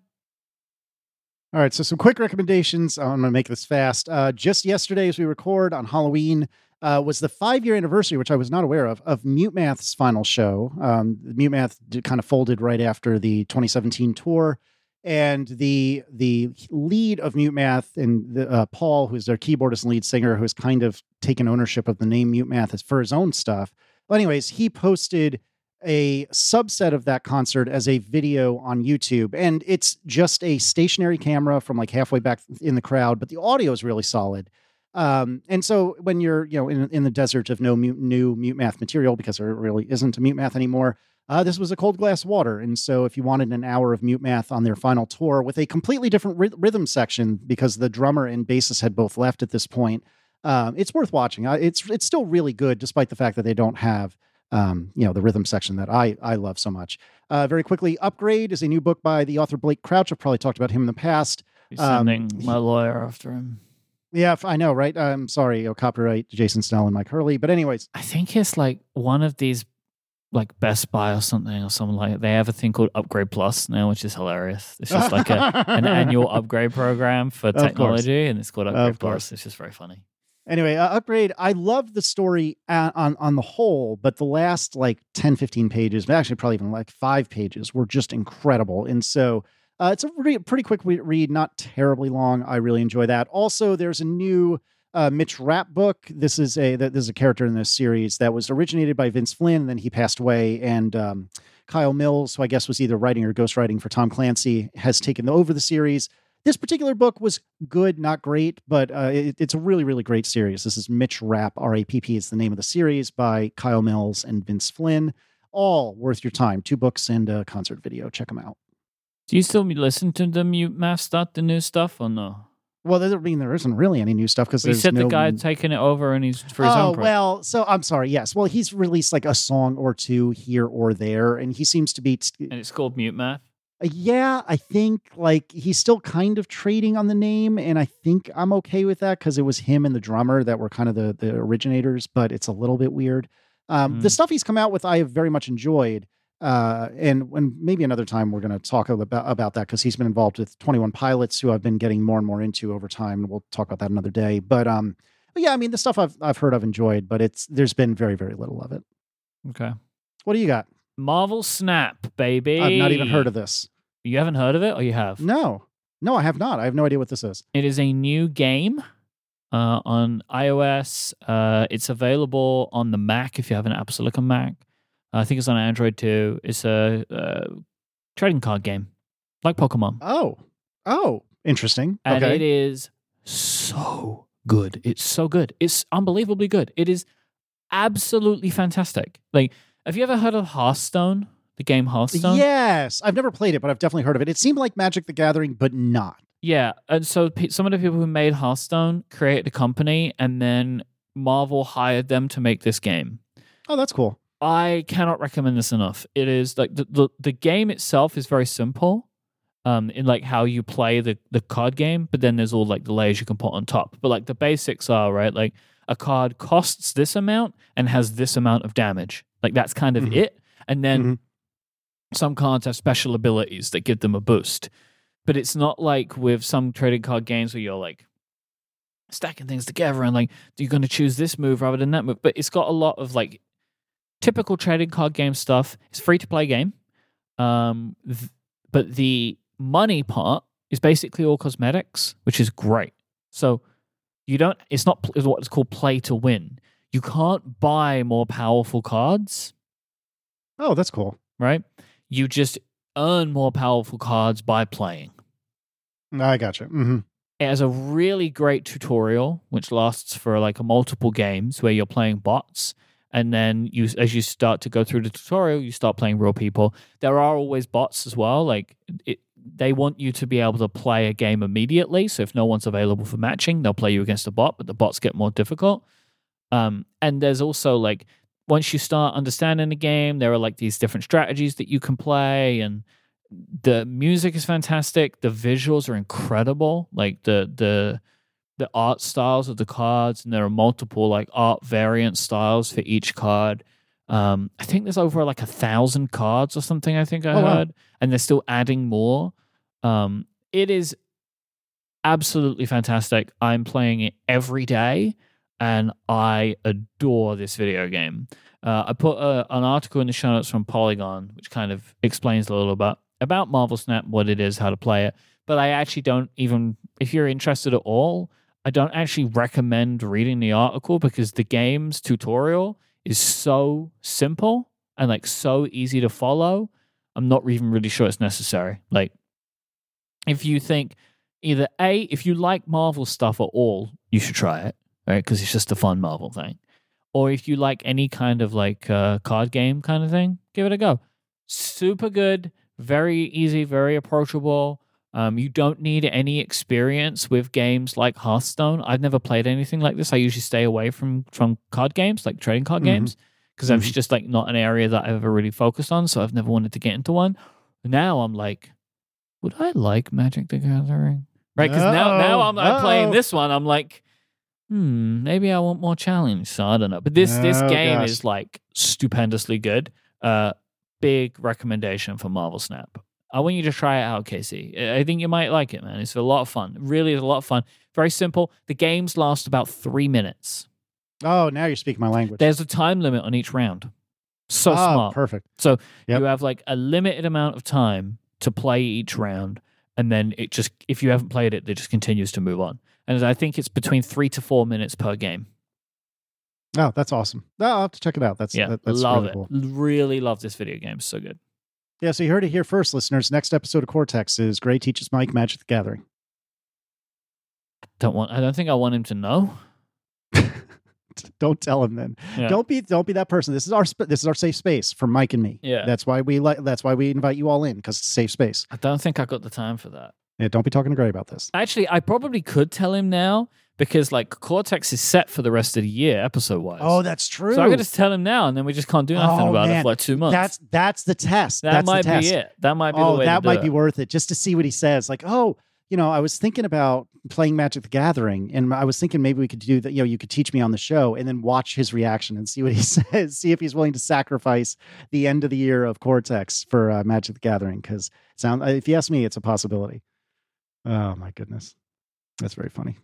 A: All right, so some quick recommendations. I'm going to make this fast. Uh, just yesterday, as we record on Halloween, uh, was the five year anniversary, which I was not aware of, of Mute Math's final show. Um, Mute Math kind of folded right after the 2017 tour, and the the lead of Mute Math and the, uh, Paul, who's their keyboardist and lead singer, who has kind of taken ownership of the name Mute Math for his own stuff. But anyways, he posted a subset of that concert as a video on YouTube. And it's just a stationary camera from like halfway back in the crowd, but the audio is really solid. Um, and so when you're, you know, in, in the desert of no mute, new mute math material, because there really isn't a mute math anymore, uh, this was a cold glass water. And so if you wanted an hour of mute math on their final tour with a completely different ry- rhythm section, because the drummer and bassist had both left at this point, um, it's worth watching. Uh, it's it's still really good, despite the fact that they don't have um, you know, the rhythm section that I I love so much. Uh, very quickly, Upgrade is a new book by the author Blake Crouch. I've probably talked about him in the past.
B: He's
A: Um,
B: sending my lawyer after him.
A: Yeah, I know, right? I'm sorry, copyright Jason Snell and Myke Hurley. But anyways,
B: I think it's like one of these, like Best Buy or something or something like. They have a thing called Upgrade Plus now, which is hilarious. It's just like a, an annual upgrade program for technology, and it's called Upgrade Plus. It's just very funny.
A: Anyway, uh, Upgrade, I love the story uh, on on the whole, but the last like 10, 15 pages, but actually probably even like five pages were just incredible. And so uh, it's a re- pretty quick re- read, not terribly long. I really enjoy that. Also, there's a new uh, Mitch Rapp book. This is a th- this is a character in this series that was originated by Vince Flynn, and then he passed away and um, Kyle Mills, who I guess was either writing or ghostwriting for Tom Clancy, has taken over the series. This particular book was good, not great, but uh, it, it's a really, really great series. This is Mitch Rapp, R A P P is the name of the series by Kyle Mills and Vince Flynn. All worth your time. Two books and a concert video. Check them out.
B: Do you still listen to the Mute Math stuff, the new stuff, or no?
A: Well, there, I mean, there isn't really any new stuff because there's
B: said
A: no...
B: the guy taking it over and he's for his
A: oh
B: own project.
A: well, so I'm sorry. Yes, well, he's released like a song or two here or there, and he seems to be.
B: and it's called Mute Math.
A: Uh, Yeah, I think like he's still kind of trading on the name, and I think I'm okay with that because it was him and the drummer that were kind of the the originators, but it's a little bit weird. Um, The
B: Mm.
A: stuff he's come out with, I have very much enjoyed, uh, and when maybe another time we're going to talk about about that because he's been involved with 21 Pilots, who I've been getting more and more into over time, and we'll talk about that another day. But um, but yeah, I mean the stuff I've I've heard I've enjoyed, but it's there's been very very little of it.
B: Okay.
A: What do you got?
B: Marvel Snap, baby.
A: I've not even heard of this.
B: You haven't heard of it, or you have?
A: No, no, I have not. I have no idea what this is.
B: It is a new game uh, on iOS. Uh, it's available on the Mac if you have an Apple Silicon Mac. I think it's on Android too. It's a uh, trading card game, like Pokemon,
A: Oh, oh, interesting.
B: and
A: okay.
B: it is so good. It's so good. It's unbelievably good. It is absolutely fantastic. Like, have you ever heard of Hearthstone? The game Hearthstone.
A: Yes, I've never played it, but I've definitely heard of it. It seemed like Magic the Gathering, but not.
B: Yeah, and so pe- some of the people who made Hearthstone created a company, and then Marvel hired them to make this game.
A: Oh, that's cool.
B: I cannot recommend this enough. It is like the the, the game itself is very simple, um, in like how you play the the card game, but then there's all like the layers you can put on top. But like the basics are right, like a card costs this amount and has this amount of damage. Like that's kind of
A: Mhm.
B: it, and then
A: Mhm.
B: some cards have special abilities that give them a boost. But it's not like with some trading card games where you're like stacking things together and like you're going to choose this move rather than that move. But it's got a lot of like typical trading card game stuff. It's free to play game, um, th- but the money part is basically all cosmetics, which is great. So you don't. It's not it's what's called play to win. You can't buy more powerful cards
A: Oh, that's cool.
B: right? You just earn more powerful cards by playing.
A: I gotcha. hmm
B: It has a really great tutorial, which lasts for like multiple games where you're playing bots. And then you, as you start to go through the tutorial, you start playing real people. There are always bots as well. Like it, they want you to be able to play a game immediately. So if no one's available for matching, they'll play you against a bot, but the bots get more difficult. Um, and there's also like once you start understanding the game, there are like these different strategies that you can play, and the music is fantastic. The visuals are incredible. Like the the the art styles of the cards, and there are multiple like art variant styles for each card. Um, I think there's over like a thousand cards or something. I think I
A: Oh, wow.
B: heard, and they're still adding more. Um, it is absolutely fantastic. I'm playing it every day, and I adore this video game. Uh, I put a, an article in the show notes from Polygon, which kind of explains a little bit about Marvel Snap, what it is, how to play it. But I actually don't even, if you're interested at all, I don't actually recommend reading the article because the game's tutorial is so simple and like so easy to follow. I'm not even really sure it's necessary. Like, if you think either A, if you like Marvel stuff at all, you should try it, right? Because it's just a fun Marvel thing. Or if you like any kind of like uh, card game kind of thing, give it a go. Super good, very easy, very approachable. Um, you don't need any experience with games like Hearthstone. I've never played anything like this. I usually stay away from from card games, like trading card
A: Mhm.
B: games, because I'm
A: Mhm.
B: just like not an area that I've ever really focused on. So I've never wanted to get into one. Now I'm like, would I like Magic the Gathering? Right? Because now now I'm, I'm playing this one. I'm like, hmm, maybe I want more challenge. So I don't know. But this this
A: Oh,
B: game
A: gosh.
B: is like stupendously good. Uh, big recommendation for Marvel Snap. I want you to try it out, Casey. I think you might like it, man. It's a lot of fun. Really, a lot of fun. Very simple. The games last about three minutes.
A: Oh, now you're speaking my language.
B: There's a time limit on each round. So
A: Ah,
B: smart.
A: Perfect. Yep.
B: You have like a limited amount of time to play each round, and then it just if you haven't played it, it just continues to move on. And I think it's between three to four minutes per game.
A: Oh, that's awesome. Oh, I'll have to check it out. That's
B: Yeah,
A: that- that's
B: love
A: really
B: it.
A: cool.
B: Really love this video game. So good.
A: Yeah, so you heard it here first, listeners. Next episode of Cortex is Gray teaches Myke Magic the Gathering.
B: Don't want. I don't think I want him to know.
A: don't tell him then.
B: Yeah.
A: Don't be don't be that person. This is our sp- this is our safe space for Myke and me.
B: Yeah.
A: That's why we like that's why we invite you all in because it's a safe space.
B: I don't think I got the time for that.
A: Yeah, don't be talking to Gray about this.
B: Actually, I probably could tell him now because like Cortex is set for the rest of the year, episode wise.
A: Oh, that's true.
B: so I could just tell him now, and then we just can't do nothing
A: Oh,
B: about it for like two months.
A: that's that's the test.
B: that
A: that's
B: might
A: the test.
B: be it. That might be the
A: Oh, that might
B: it.
A: be worth it just to see what he says. Like, oh, you know, I was thinking about playing Magic the Gathering, and I was thinking maybe we could do that. You know, you could teach me on the show, and then watch his reaction and see what he says. See if he's willing to sacrifice the end of the year of Cortex for uh, Magic the Gathering. Because sound, if you ask me, it's a possibility. Oh my goodness, that's very funny.